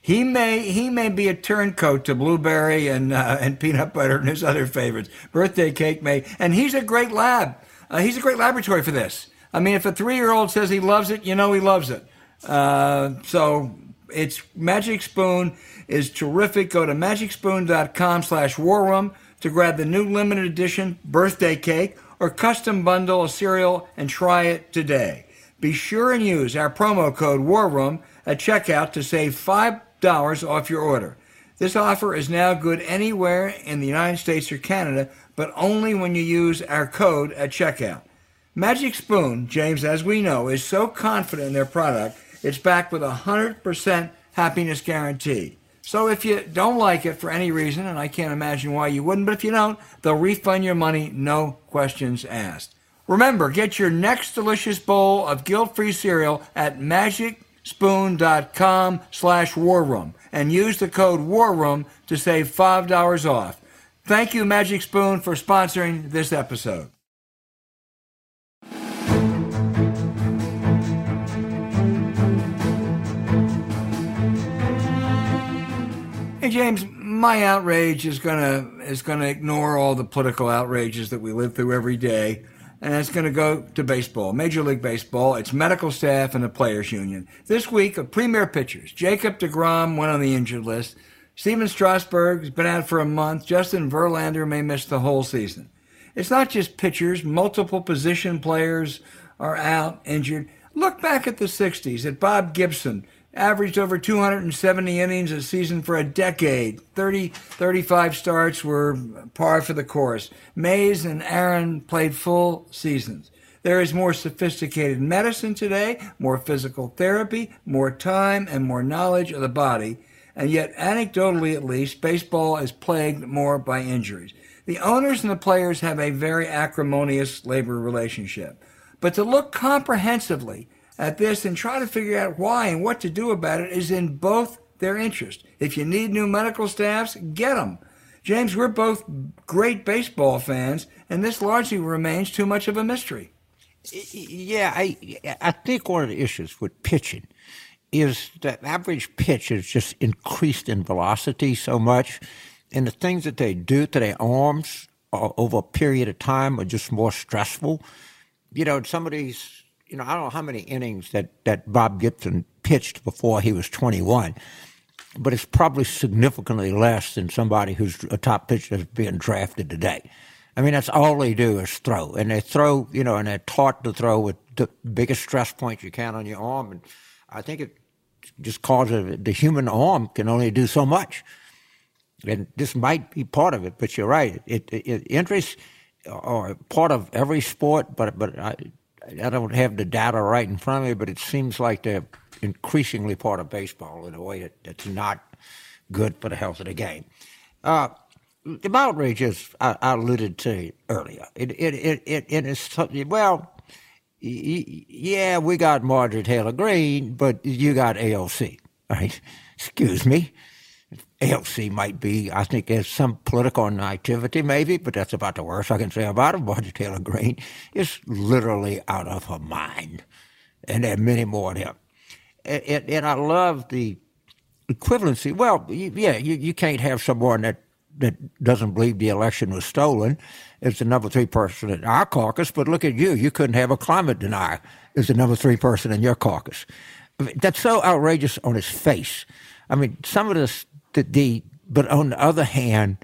Speaker 1: He may he may be a turncoat to blueberry and uh, and peanut butter and his other favorites. Birthday cake may, and he's a great lab. Uh, he's a great laboratory for this. I mean, if a three year old says he loves it, you know he loves it. Uh, so it's Magic Spoon is terrific. Go to magicspoon.com slash warroom to grab the new limited edition birthday cake or custom bundle of cereal and try it today. Be sure and use our promo code WARROOM at checkout to save $5 off your order. This offer is now good anywhere in the United States or Canada, but only when you use our code at checkout. Magic Spoon, James, as we know, is so confident in their product, it's backed with a 100% happiness guarantee. So if you don't like it for any reason, and I can't imagine why you wouldn't, but if you don't, they'll refund your money, no questions asked. Remember, get your next delicious bowl of guilt-free cereal at magicspoon.com slash warroom and use the code warroom to save $5 off. Thank you, Magic Spoon, for sponsoring this episode. James, my outrage is gonna is gonna ignore all the political outrages that we live through every day, and it's gonna go to baseball, Major League Baseball, its medical staff and the players' union. This week, of premier pitchers, Jacob deGrom went on the injured list. Stephen Strasburg has been out for a month. Justin Verlander may miss the whole season. It's not just pitchers; multiple position players are out injured. Look back at the '60s at Bob Gibson averaged over 270 innings a season for a decade. 30, 35 starts were par for the course. Mays and Aaron played full seasons. There is more sophisticated medicine today, more physical therapy, more time, and more knowledge of the body. And yet, anecdotally at least, baseball is plagued more by injuries. The owners and the players have a very acrimonious labor relationship. But to look comprehensively at this and try to figure out why and what to do about it is in both their interest. If you need new medical staffs, get them. James, we're both great baseball fans, and this largely remains too much of a mystery.
Speaker 2: Yeah, I I think one of the issues with pitching is that average pitch is just increased in velocity so much, and the things that they do to their arms over a period of time are just more stressful. You know, some of these you know, I don't know how many innings that, that Bob Gibson pitched before he was 21, but it's probably significantly less than somebody who's a top pitcher that's being drafted today. I mean, that's all they do is throw, and they throw, you know, and they're taught to throw with the biggest stress point you can on your arm, and I think it just causes the human arm can only do so much, and this might be part of it. But you're right; it, it, it interests are part of every sport, but but I, I don't have the data right in front of me, but it seems like they're increasingly part of baseball in a way that, that's not good for the health of the game. Uh, the outrage is I, I, alluded to earlier. It it it it, it is something. well, yeah, we got Marjorie Taylor Greene, but you got AOC, right? Excuse me. AOC might be, I think there's some political naivety maybe, but that's about the worst I can say about it. Marjorie Taylor Greene is literally out of her mind. And there are many more of them. And, and, and I love the equivalency. Well, yeah, you, you can't have someone that, that doesn't believe the election was stolen as the number three person in our caucus, but look at you. You couldn't have a climate denier as the number three person in your caucus. I mean, that's so outrageous on its face. I mean, some of this the, the but on the other hand,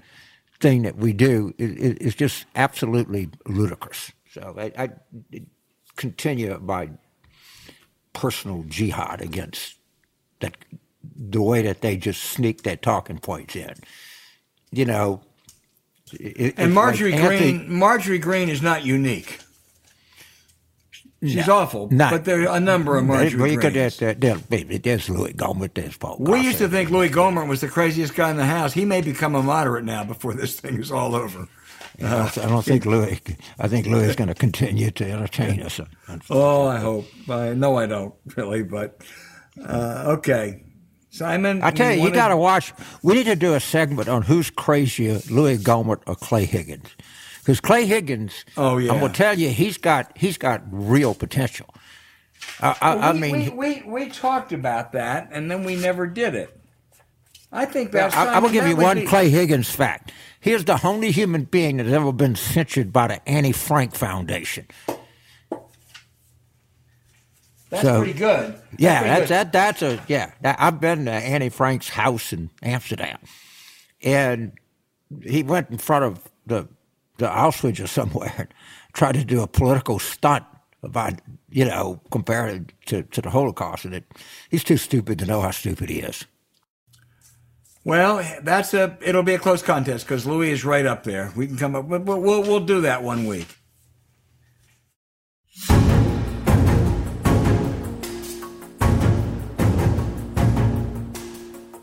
Speaker 2: thing that we do is, is just absolutely ludicrous. So I, I continue my personal jihad against that the way that they just sneak their talking points in. You know,
Speaker 1: it, and Marjorie like Anthony, Marjorie Greene is not unique. She's no, awful, not, but there are a number of Marjorie well, Greenes. Could,
Speaker 2: there, there, there's Louis Gohmert, there's Paul
Speaker 1: We used to think Louis Gohmert was the craziest guy in the House. He may become a moderate now before this thing is all over.
Speaker 2: Uh, I don't think Louis. I think Louis is going to continue to entertain us.
Speaker 1: Oh, I hope. I, no, I don't really. But uh, okay, Simon.
Speaker 2: I tell you, you got to watch. We need to do a segment on who's crazier, Louis Gohmert or Clay Higgins. Because Clay Higgins,
Speaker 1: oh yeah,
Speaker 2: I'm gonna tell you, he's got he's got real potential. I, I,
Speaker 1: well, we,
Speaker 2: I
Speaker 1: mean, we, we, we talked about that, and then we never did it. I think that's.
Speaker 2: I, am gonna give you one be... Clay Higgins fact. He's the only human being that's ever been censured by the Annie Frank Foundation.
Speaker 1: That's so, pretty good. That's
Speaker 2: yeah,
Speaker 1: pretty
Speaker 2: that's good. that. That's a yeah. I've been to Annie Frank's house in Amsterdam, and he went in front of the to Auschwitz or somewhere try to do a political stunt about, you know, compared to, to the Holocaust. And it, he's too stupid to know how stupid he is.
Speaker 1: Well, that's a. It'll be a close contest because Louis is right up there. We can come up. We'll, we'll, we'll do that one week.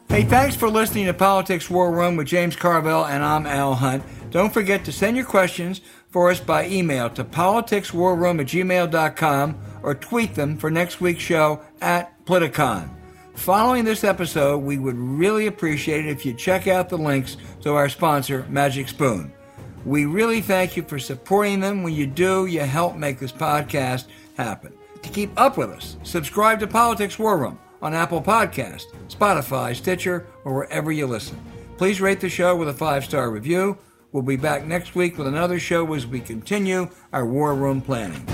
Speaker 1: Hey, thanks for listening to Politics War Room with James Carville, and I'm Al Hunt. Don't forget to send your questions for us by email to politicswarroom at gmail.com or tweet them for next week's show at Politicon. Following this episode, we would really appreciate it if you check out the links to our sponsor, Magic Spoon. We really thank you for supporting them. When you do, you help make this podcast happen. To keep up with us, subscribe to Politics War Room on Apple Podcast, Spotify, Stitcher, or wherever you listen. Please rate the show with a five-star review. We'll be back next week with another show as we continue our war room planning.